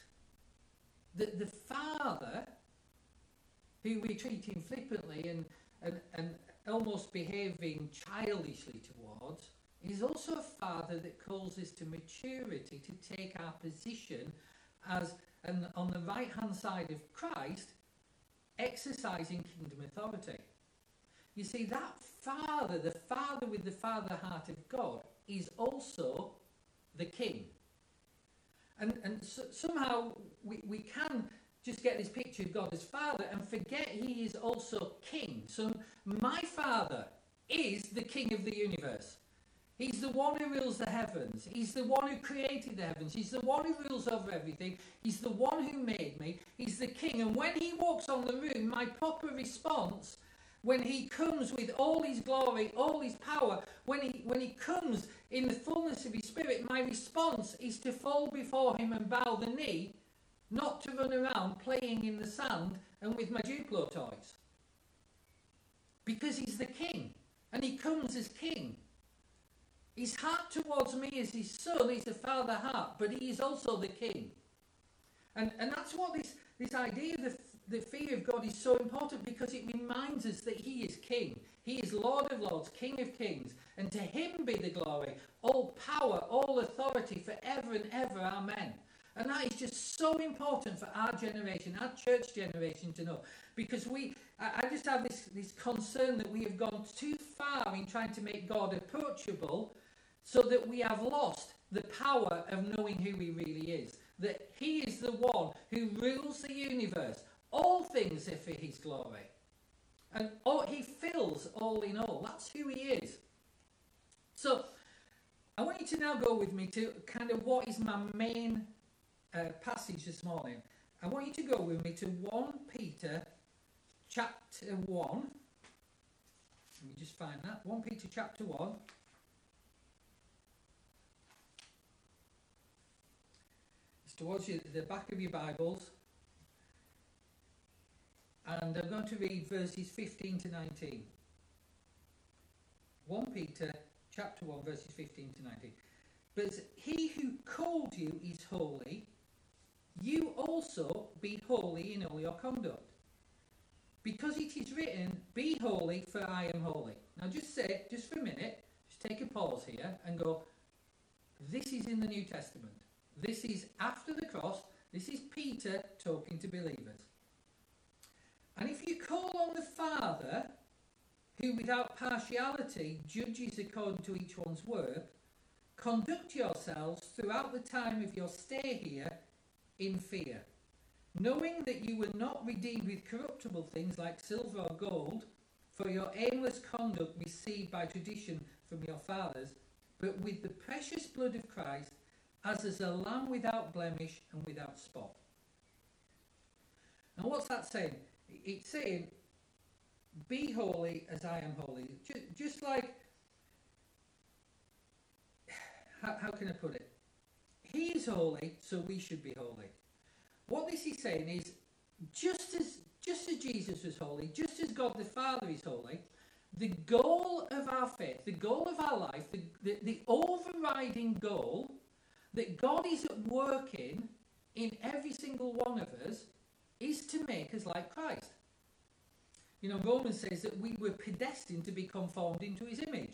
that the Father, who we're treating flippantly and, and, and almost behaving childishly towards, is also a Father that calls us to maturity, to take our position as and on the right hand side of Christ, exercising kingdom authority. You see, that Father, the Father with the Father heart of God, is also the King. And, and so, somehow we, we can just get this picture of God as Father and forget He is also King. So, my Father is the King of the universe. He's the one who rules the heavens. He's the one who created the heavens. He's the one who rules over everything. He's the one who made me. He's the king. And when he walks on the room, my proper response, when he comes with all his glory, all his power, when he, when he comes in the fullness of his spirit, my response is to fall before him and bow the knee, not to run around playing in the sand and with my Duplo toys. Because he's the king. And he comes as king. His heart towards me is his son, he's a father heart, but he is also the king. And, and that's what this, this idea of the, the fear of God is so important because it reminds us that he is king. He is Lord of lords, King of kings, and to him be the glory, all power, all authority forever and ever. Amen. And that is just so important for our generation, our church generation to know. Because we, I, I just have this, this concern that we have gone too far in trying to make God approachable so that we have lost the power of knowing who he really is. That he is the one who rules the universe. All things are for his glory. And all, he fills all in all. That's who he is. So, I want you to now go with me to kind of what is my main uh, passage this morning. I want you to go with me to 1 Peter chapter 1. Let me just find that. 1 Peter chapter 1. Towards you, the back of your Bibles. And I'm going to read verses 15 to 19. 1 Peter chapter 1 verses 15 to 19. But he who called you is holy, you also be holy in all your conduct. Because it is written, Be holy, for I am holy. Now just say, just for a minute, just take a pause here and go, This is in the New Testament. This is after the cross. This is Peter talking to believers. And if you call on the Father, who without partiality judges according to each one's work, conduct yourselves throughout the time of your stay here in fear, knowing that you were not redeemed with corruptible things like silver or gold, for your aimless conduct received by tradition from your fathers, but with the precious blood of Christ, as is a lamb without blemish and without spot. Now, what's that saying? It's saying, be holy as I am holy. Just, like, how, how can I put it? He is holy, so we should be holy. What this is saying is, just as just as Jesus was holy, just as God the Father is holy, the goal of our faith, the goal of our life, the, the, the overriding goal that God is at work in, in every single one of us, is to make us like Christ. You know, Romans says that we were predestined to be conformed into his image.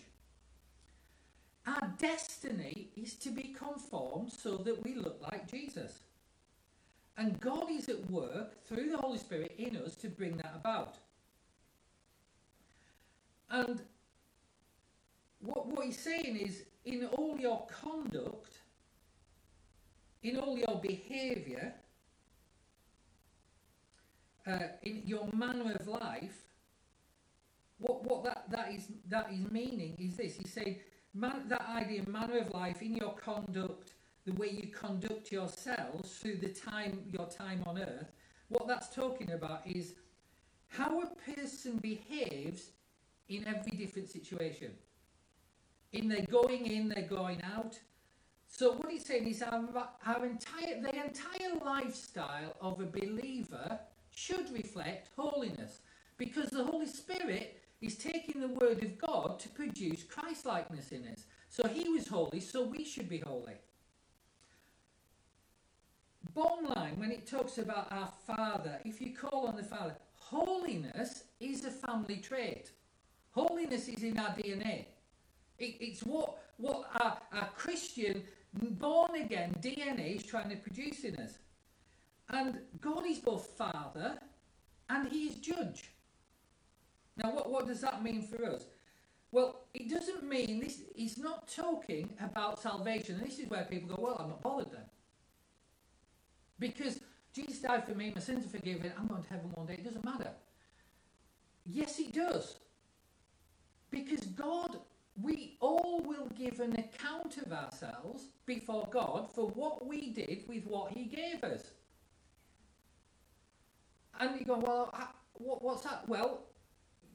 Our destiny is to be conformed so that we look like Jesus. And God is at work through the Holy Spirit in us to bring that about. And what, what he's saying is, in all your conduct, in all your behaviour, uh, in your manner of life, what, what that, that is that is meaning is this. He's saying man, that idea, manner of life, in your conduct, the way you conduct yourselves through the time your time on earth, what that's talking about is how a person behaves in every different situation. In their going in, their going out. So what he's saying is our, our entire the entire lifestyle of a believer should reflect holiness. Because the Holy Spirit is taking the word of God to produce Christ likeness in us. So he was holy, so we should be holy. Bottom line, when it talks about our Father, if you call on the Father, holiness is a family trait. Holiness is in our DNA. It, it's what, what our Christian, born again DNA is trying to produce in us. And God is both Father and He is Judge. Now, what, what does that mean for us? Well, it doesn't mean this, he's not talking about salvation. And this is where people go, well, I'm not bothered then. Because Jesus died for me, my sins are forgiven, I'm going to heaven one day. It doesn't matter. Yes, it does. Because God, we all will give an account of ourselves before God for what we did with what He gave us. And you go, well, what, what's that? Well,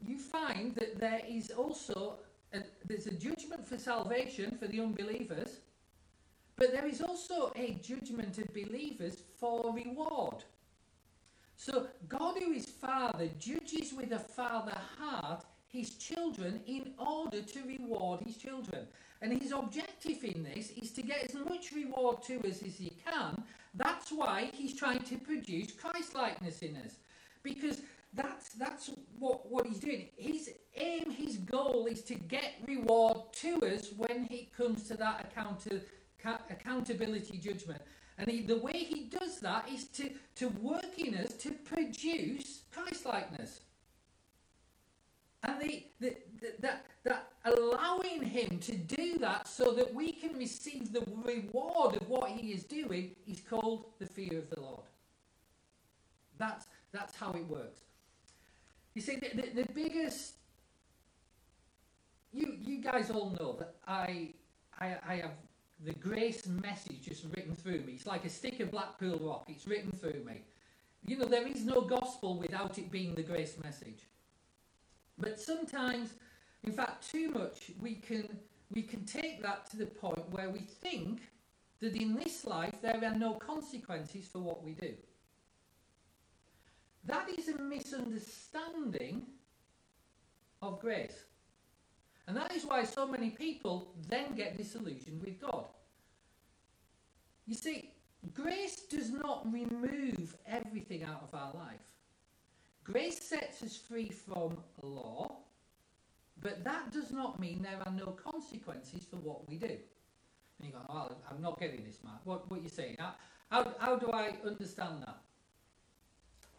you find that there is also a, there's a judgment for salvation for the unbelievers, but there is also a judgment of believers for reward. So God, who is Father, judges with a father heart his children in order to reward his children. And his objective in this is to get as much reward to us as he can. That's why he's trying to produce Christ likeness in us. Because that's that's what, what he's doing. His aim, his goal is to get reward to us when he comes to that account accountability judgment. And he, the way he does that is to, to work in us to produce Christ likeness. And the, the, the, that, that allowing him to do that so that we can receive the reward of what he is doing is called the fear of the Lord. That's, that's how it works. You see, the, the, the biggest. You, you guys all know that I, I, I have the grace message just written through me. It's like a stick of Blackpool rock, it's written through me. You know, there is no gospel without it being the grace message. But sometimes, in fact, too much, we can, we can take that to the point where we think that in this life there are no consequences for what we do. That is a misunderstanding of grace. And that is why so many people then get disillusioned with God. You see, grace does not remove everything out of our life. Grace sets us free from law, but that does not mean there are no consequences for what we do. And you go, I'm not getting this, Mark. What, what are you saying? How, how, how do I understand that?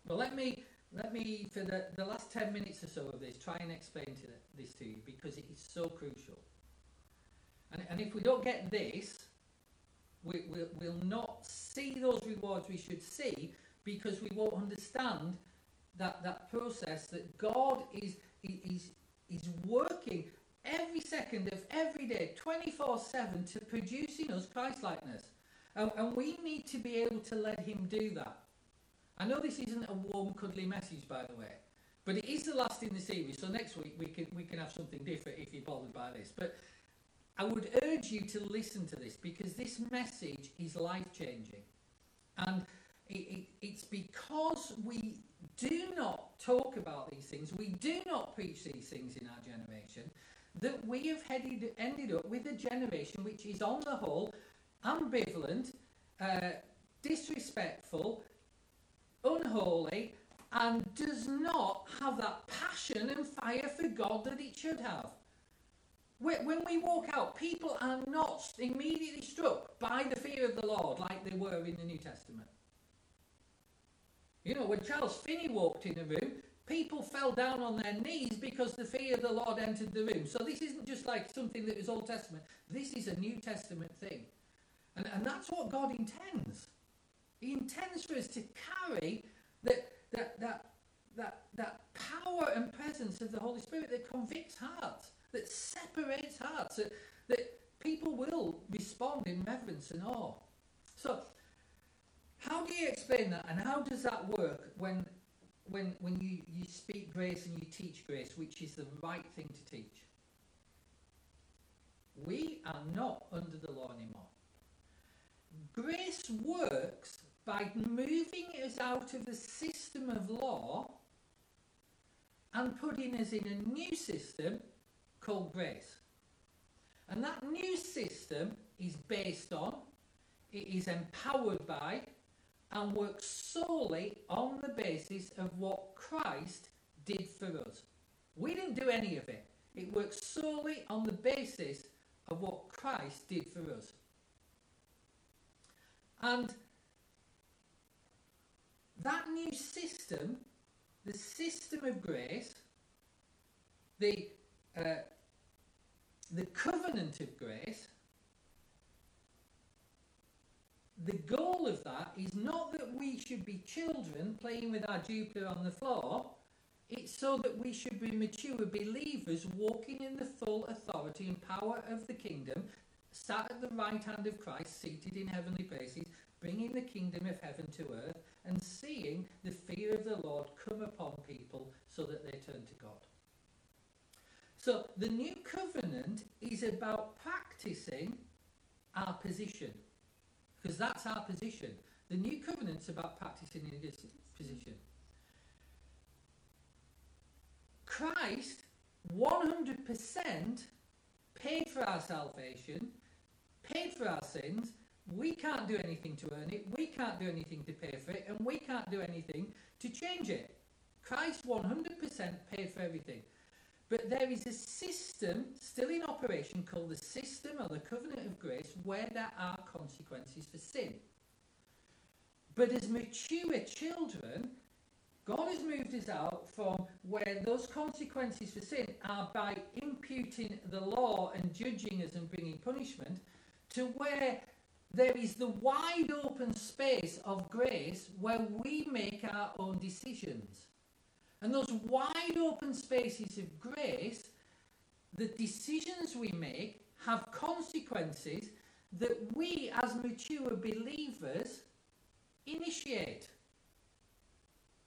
Well, let me, let me, for the, the last 10 minutes or so of this, try and explain to the, this to you because it is so crucial. And, and if we don't get this, we, we'll not see those rewards we should see because we won't understand that, that process that God is, is, is working every second of every day, 24 7, to producing us Christ likeness. And, and we need to be able to let Him do that. I know this isn't a warm, cuddly message, by the way, but it is the last in the series. So next week we can we can have something different if you're bothered by this. But I would urge you to listen to this because this message is life changing, and it, it, it's because we do not talk about these things, we do not preach these things in our generation, that we have headed, ended up with a generation which is on the whole ambivalent, uh, disrespectful, unholy, and does not have that passion and fire for God that it should have. When we walk out, people are not immediately struck by the fear of the Lord like they were in the New Testament. You know, when Charles Finney walked in a room, people fell down on their knees because the fear of the Lord entered the room. So this isn't just like something that was Old Testament. This is a New Testament thing. And, and that's what God intends. He intends for us to carry that, that, that, that, that power and presence of the Holy Spirit that convicts hearts, that separates hearts, that, that people will respond in reverence and awe. So, how do you explain that and how does that work when, when, when you, you speak grace and you teach grace, which is the right thing to teach? We are not under the law anymore. Grace works by moving us out of the system of law and putting us in a new system called grace. And that new system is based on, it is empowered by, and works solely on the basis of what Christ did for us. We didn't do any of it. It works solely on the basis of what Christ did for us. And that new system, the system of grace, the, uh, the covenant of grace, the goal of that is not that we should be children playing with our Jupiter on the floor. It's so that we should be mature believers walking in the full authority and power of the kingdom, sat at the right hand of Christ, seated in heavenly places, bringing the kingdom of heaven to earth, and seeing the fear of the Lord come upon people so that they turn to God. So the new covenant is about practicing our position because that's our position. The new covenant's about practicing in this position. Christ 100% paid for our salvation, paid for our sins. We can't do anything to earn it, we can't do anything to pay for it, and we can't do anything to change it. Christ 100% paid for everything. But there is a system still in operation called the system or the covenant of grace where there are consequences for sin. But as mature children, God has moved us out from where those consequences for sin are by imputing the law and judging us and bringing punishment to where there is the wide open space of grace where we make our own decisions. And those wide open spaces of grace, the decisions we make have consequences that we, as mature believers, initiate.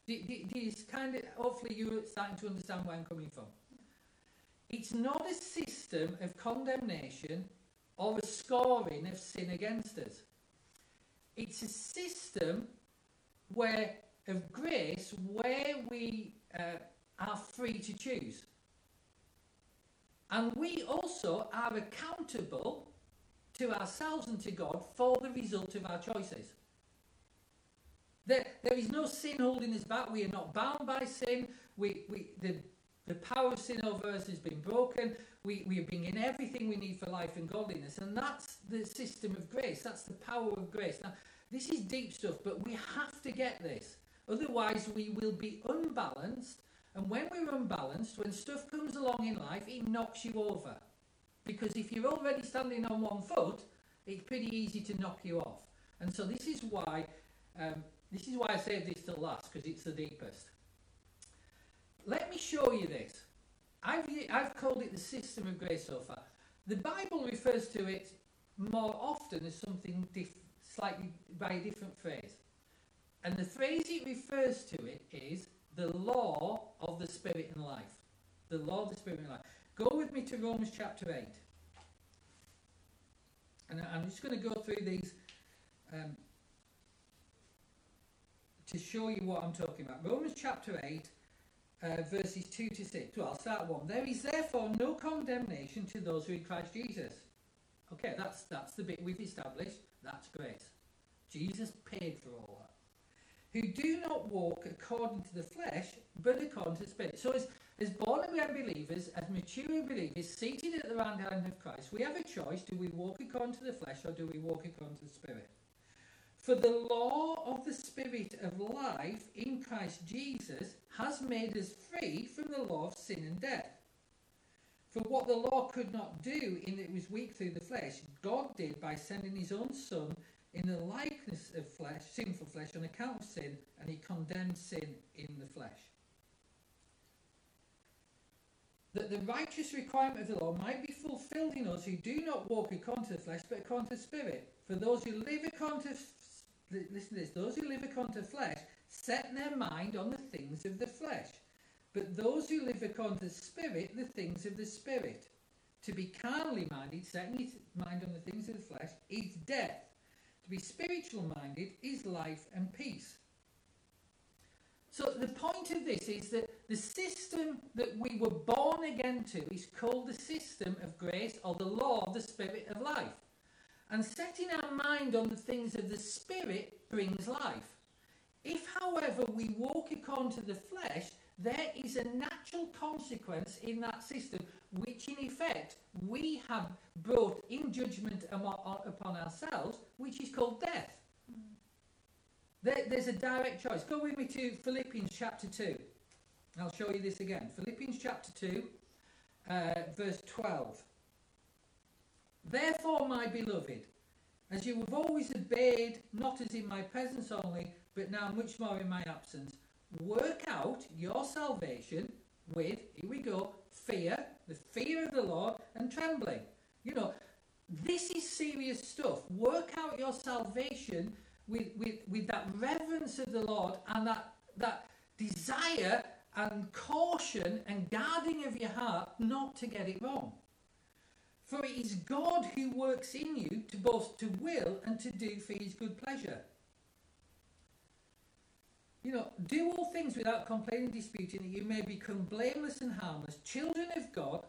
These kind of, hopefully, you're starting to understand where I'm coming from. It's not a system of condemnation or a scoring of sin against us. It's a system where of grace where we uh, are free to choose. And we also are accountable to ourselves and to God for the result of our choices. There, there is no sin holding us back. We are not bound by sin. We, we, the The power of sin over us has been broken. We, we are being in everything we need for life and godliness. And that's the system of grace. That's the power of grace. Now, this is deep stuff, but we have to get this. Otherwise, we will be unbalanced. And when we're unbalanced, when stuff comes along in life, it knocks you over. Because if you're already standing on one foot, it's pretty easy to knock you off. And so this is why um, this is why I saved this till last because it's the deepest. Let me show you this. I've I've called it the system of grace so far. The Bible refers to it more often as something diff- slightly by a different phrase, and the phrase it refers to it is the law of the Spirit and life. The law of the Spirit and life. Go with me to Romans chapter 8. And I'm just going to go through these um, to show you what I'm talking about. Romans chapter 8, uh, verses 2 to 6. Well, I'll start 1. There is therefore no condemnation to those who are in Christ Jesus. Okay, that's, that's the bit we've established. That's grace. Jesus paid for all that. Who do not walk according to the flesh, but according to the Spirit. So, as, as born again believers, as mature believers, seated at the right hand of Christ, we have a choice. Do we walk according to the flesh or do we walk according to the Spirit? For the law of the Spirit of life in Christ Jesus has made us free from the law of sin and death. For what the law could not do in that it was weak through the flesh, God did by sending his own Son in the likeness of flesh, sinful flesh, on account of sin, and he condemned sin in the flesh. That the righteous requirement of the law might be fulfilled in us who do not walk according to the flesh, but according to the Spirit. For those who live according to listen to this, those who live according to the flesh set their mind on the things of the flesh, but those who live according to the Spirit, the things of the Spirit. To be carnally minded, setting his mind on the things of the flesh, is death. To be spiritual minded is life and peace. So the point of this is that the system that we were born again to is called the system of grace or the law of the spirit of life. And setting our mind on the things of the Spirit brings life. If, however, we walk according to the flesh, there is a natural consequence in that system, which in effect we have brought in judgment upon ourselves, which is called death. There, there's a direct choice. Go with me to Philippians chapter 2. I'll show you this again. Philippians chapter 2, uh, verse 12. Therefore, my beloved, as you have always obeyed, not as in my presence only, but now much more in my absence, work out your salvation with, here we go, fear, the fear of the Lord, and trembling. You know, this is serious stuff. Work out your salvation with, with, with that reverence of the Lord and that, that desire and caution and guarding of your heart not to get it wrong. For it is God who works in you to both to will and to do for his good pleasure. You know, do all things without complaining disputing, that you may become blameless and harmless. Children of God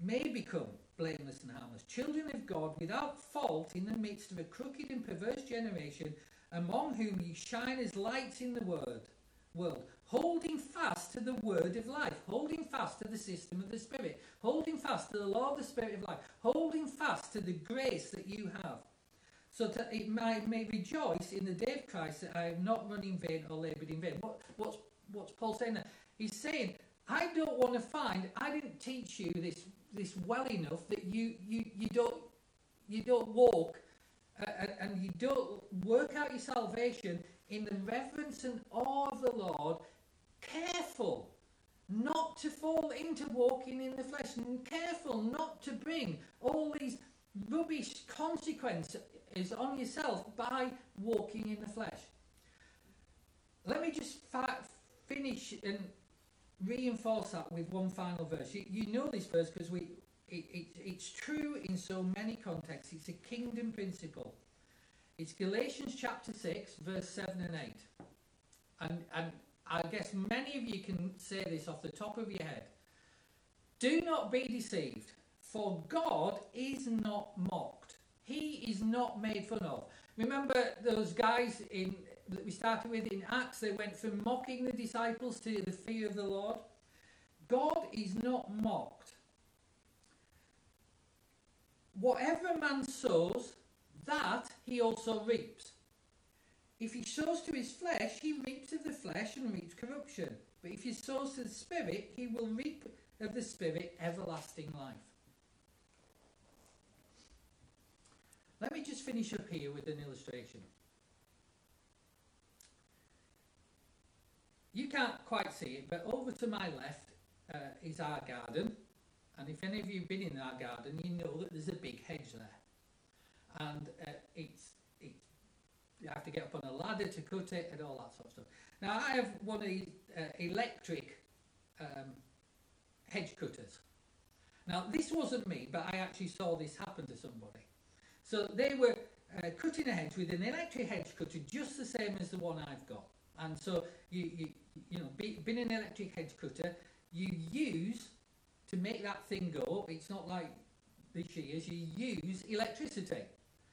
may become blameless and harmless. Children of God without fault in the midst of a crooked and perverse generation, among whom you shine as lights in the world, world, holding fast to the word of life, holding fast to the system of the Spirit, holding fast to the law of the Spirit of life, holding fast to the grace that you have, so that it might, may rejoice in the day of Christ that I have not run in vain or laboured in vain. What, what's, what's Paul saying there? He's saying, I don't want to find, I didn't teach you this, this well enough that you, you, you, don't, you don't walk uh, and, and you don't work out your salvation in the reverence and awe of the Lord careful not to fall into walking in the flesh and careful not to bring all these rubbish consequences on yourself by walking in the flesh. Let me just finish and reinforce that with one final verse. You, you know this verse because we it, it, it's true in so many contexts. It's a kingdom principle. It's Galatians chapter 6, verse 7 and 8. And, and I guess many of you can say this off the top of your head. Do not be deceived, for God is not mocked. He is not made fun of. Remember those guys in that we started with in Acts, they went from mocking the disciples to the fear of the Lord. God is not mocked. Whatever a man sows, that he also reaps. If he sows to his flesh, he reaps of the flesh and reaps corruption. But if he sows to the Spirit, he will reap of the Spirit everlasting life. Let me just finish up here with an illustration. You can't quite see it, but over to my left uh, is our garden. And if any of you have been in our garden, you know that there's a big hedge there. And uh, it's, you have to get up on a ladder to cut it and all that sort of stuff. Now, I have one of these uh, electric um, hedge cutters. Now, this wasn't me, but I actually saw this happen to somebody. So they were uh, cutting a hedge with an electric hedge cutter just the same as the one I've got. And so you, you, you know, be, being an electric hedge cutter, you use to make that thing go. It's not like the shears. You use electricity.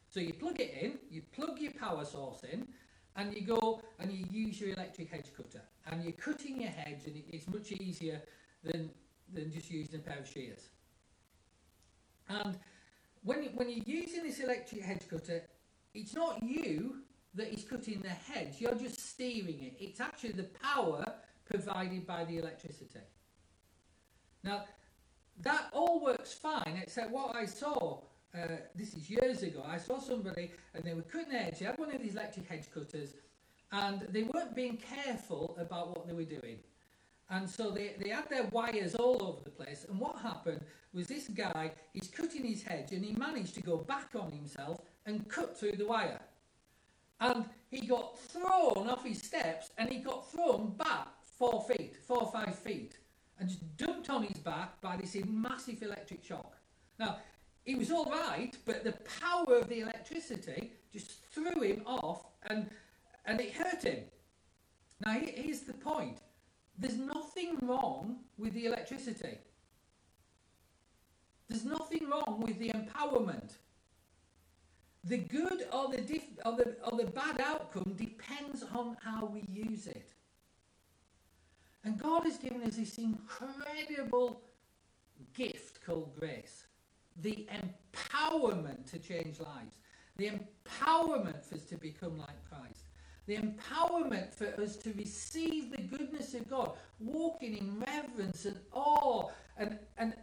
So you plug it in, you plug your power source in, and you go and you use your electric hedge cutter, and you're cutting your hedge, and it's much easier than than just using a pair of shears. And when you, when you're using this electric hedge cutter, it's not you that is cutting the hedge. You're just steering it. It's actually the power provided by the electricity. Now, that all works fine, except what I saw. Uh, this is years ago. I saw somebody and they were cutting hedge. They had one of these electric hedge cutters, and they weren't being careful about what they were doing. And so they, they had their wires all over the place. And what happened was this guy, he's cutting his hedge and he managed to go back on himself and cut through the wire. And he got thrown off his steps and he got thrown back four feet, four or five feet, and just dumped on his back by this massive electric shock. Now, he was all right, but the power of the electricity just threw him off and, and it hurt him. Now, here's the point there's nothing wrong with the electricity. There's nothing wrong with the empowerment. The good or the, or the, or the bad outcome depends on how we use it. And God has given us this incredible gift called grace the empowerment to change lives, the empowerment for us to become like Christ, the empowerment for us to receive the goodness of God, walking in reverence and awe and, and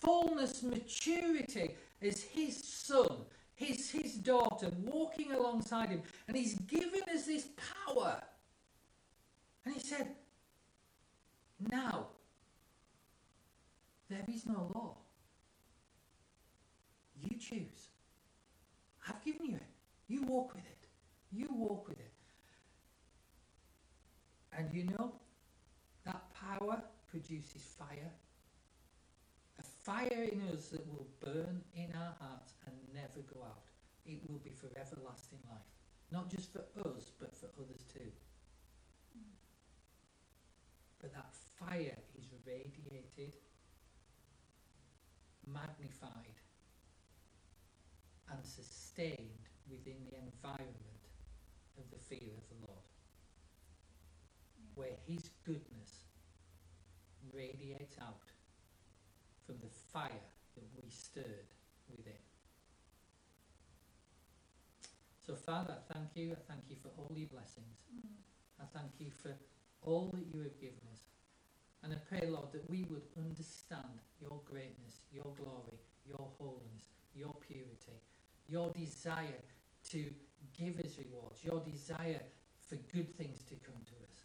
fullness, maturity as His Son, His, His daughter, walking alongside Him. And He's given us this power. And He said, Now, there is no law. You choose. I've given you it. You walk with it. You walk with it. And you know, that power produces fire. A fire in us that will burn in our hearts and never go out. It will be for everlasting life. Not just for us, but for others too. But that fire is radiated, magnified, and sustained within the environment fear of the Lord, where His goodness radiates out from the fire that we stirred within. So, Father, I thank you. I thank you for all your blessings. I thank you for all that you have given us. And I pray, Lord, that we would understand your greatness, your glory, your holiness, your purity, your desire to give us rewards, your desire for good things to come to us.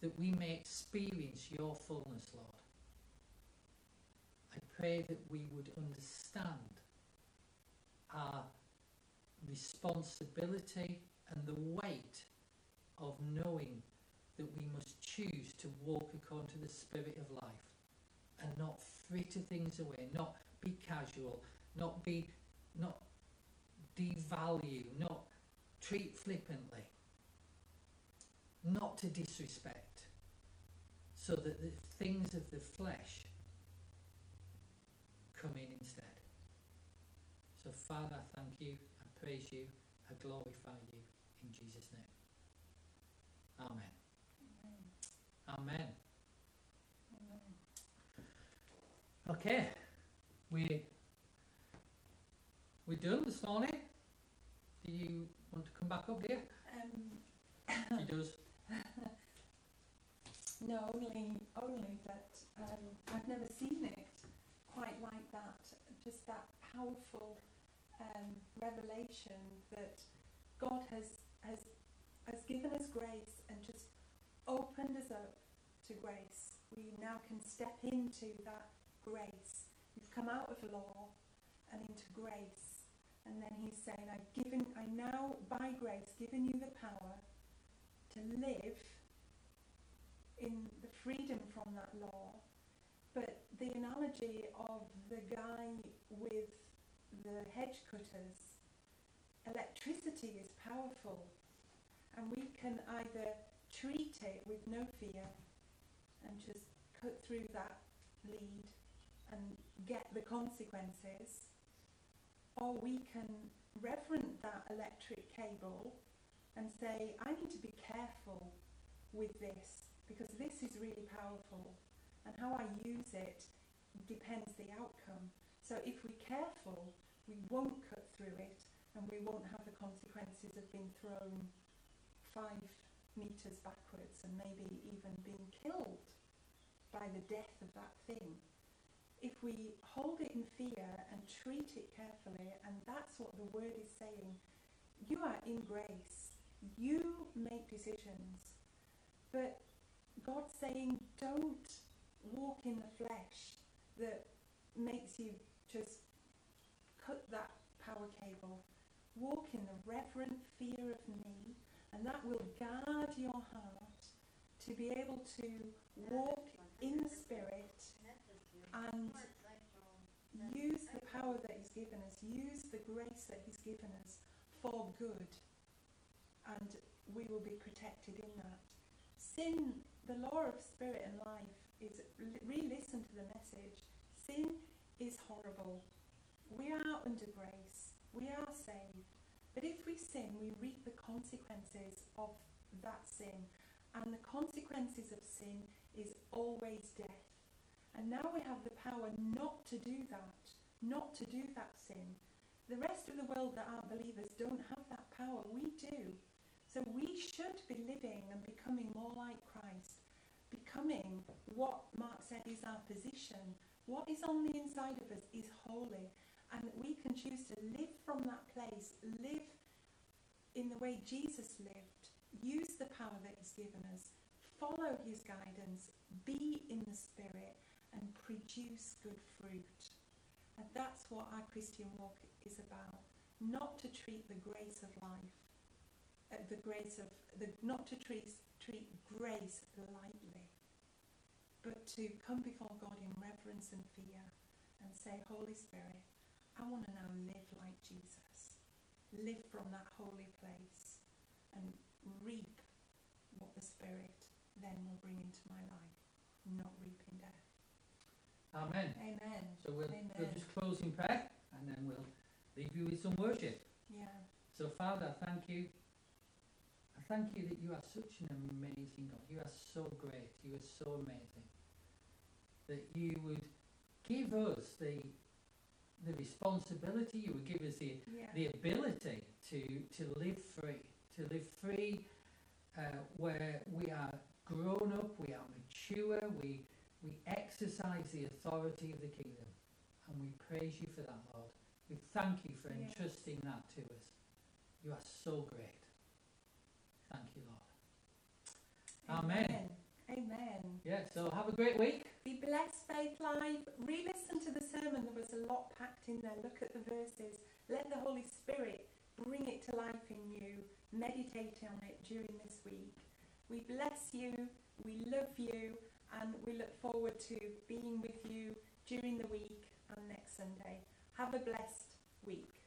That we may experience your fullness, Lord. I pray that we would understand our responsibility and the weight of knowing that we must choose to walk according to the spirit of life and not fritter things away, not be casual, not be not devalue, not treat flippantly, not to disrespect, so that the things of the flesh come in instead. So, Father, I thank you, I praise you, I glorify you in Jesus' name. Amen. Amen. Amen. Okay, we we're done this morning. Do you want to come back up here? Um, She does. no, only only that um, I've never seen it quite like that. Just that powerful um, revelation that God has has has given us grace and just opened us up to grace. We now can step into that grace. We've come out of law and into grace. And then he's saying, I've given I now by grace given you the power to live in the freedom from that law. But the analogy of the guy with the hedge cutters, electricity is powerful, and we can either treat it with no fear and just cut through that lead and get the consequences, or we can reverent that electric cable and say, I need to be careful with this because this is really powerful and how I use it depends the outcome. So if we're careful, we won't cut through it and we won't have the consequences of being thrown five meters backwards and maybe even being killed by the death of that thing. If we hold it in fear and treat it carefully, and that's what the word is saying, you are in grace. You make decisions. But God's saying, don't walk in the flesh that makes you just cut that power cable. Walk in the reverent fear of me, and that will guard your heart to be able to walk in the Spirit and use the power that He's given us, use the grace that He's given us for good, and we will be protected in that. Sin, the law of spirit and life, is re listen to the message. Sin is horrible. We are under grace, we are saved. But if we sin, we reap the consequences of that sin. And the consequences of sin is always death. And now we have the power not to do that, not to do that sin. The rest of the world that aren't believers don't have that power. We do. So we should be living and becoming more like Christ, becoming what Mark said is our position. What is on the inside of us is holy. And we can choose to live from that place, live in the way Jesus lived, use the power that He's given us, follow His guidance, be in the Spirit, and produce good fruit. And that's what our Christian walk is about. Not to treat the grace of life, uh, the grace of, the, not to treat, treat grace lightly, but to come before God in reverence and fear and say, Holy Spirit, I want to now live like Jesus, live from that holy place and reap what the Spirit then will bring into my life, not reaping death. Amen. Amen. So we'll, we'll just close in prayer and then we'll leave you with some worship. Yeah. So, Father, I thank you. I thank you that you are such an amazing God. You are so great. You are so amazing. That you would give us the the responsibility. You would give us the Yeah. the ability to to live free, to live free, uh, where we are grown up, we are mature, we we exercise the authority of the kingdom, and we praise you for that, Lord. We thank you for Yes. entrusting that to us. You are so great. Thank you, Lord. Amen. Amen. Yeah. So have a great week. Be blessed, Faith Live. Re listen to the sermon. There was a lot packed in there. Look at the verses. Let the Holy Spirit bring it to life in you. Meditate on it during this week. We bless you. We love you. And we look forward to being with you during the week and next Sunday. Have a blessed week.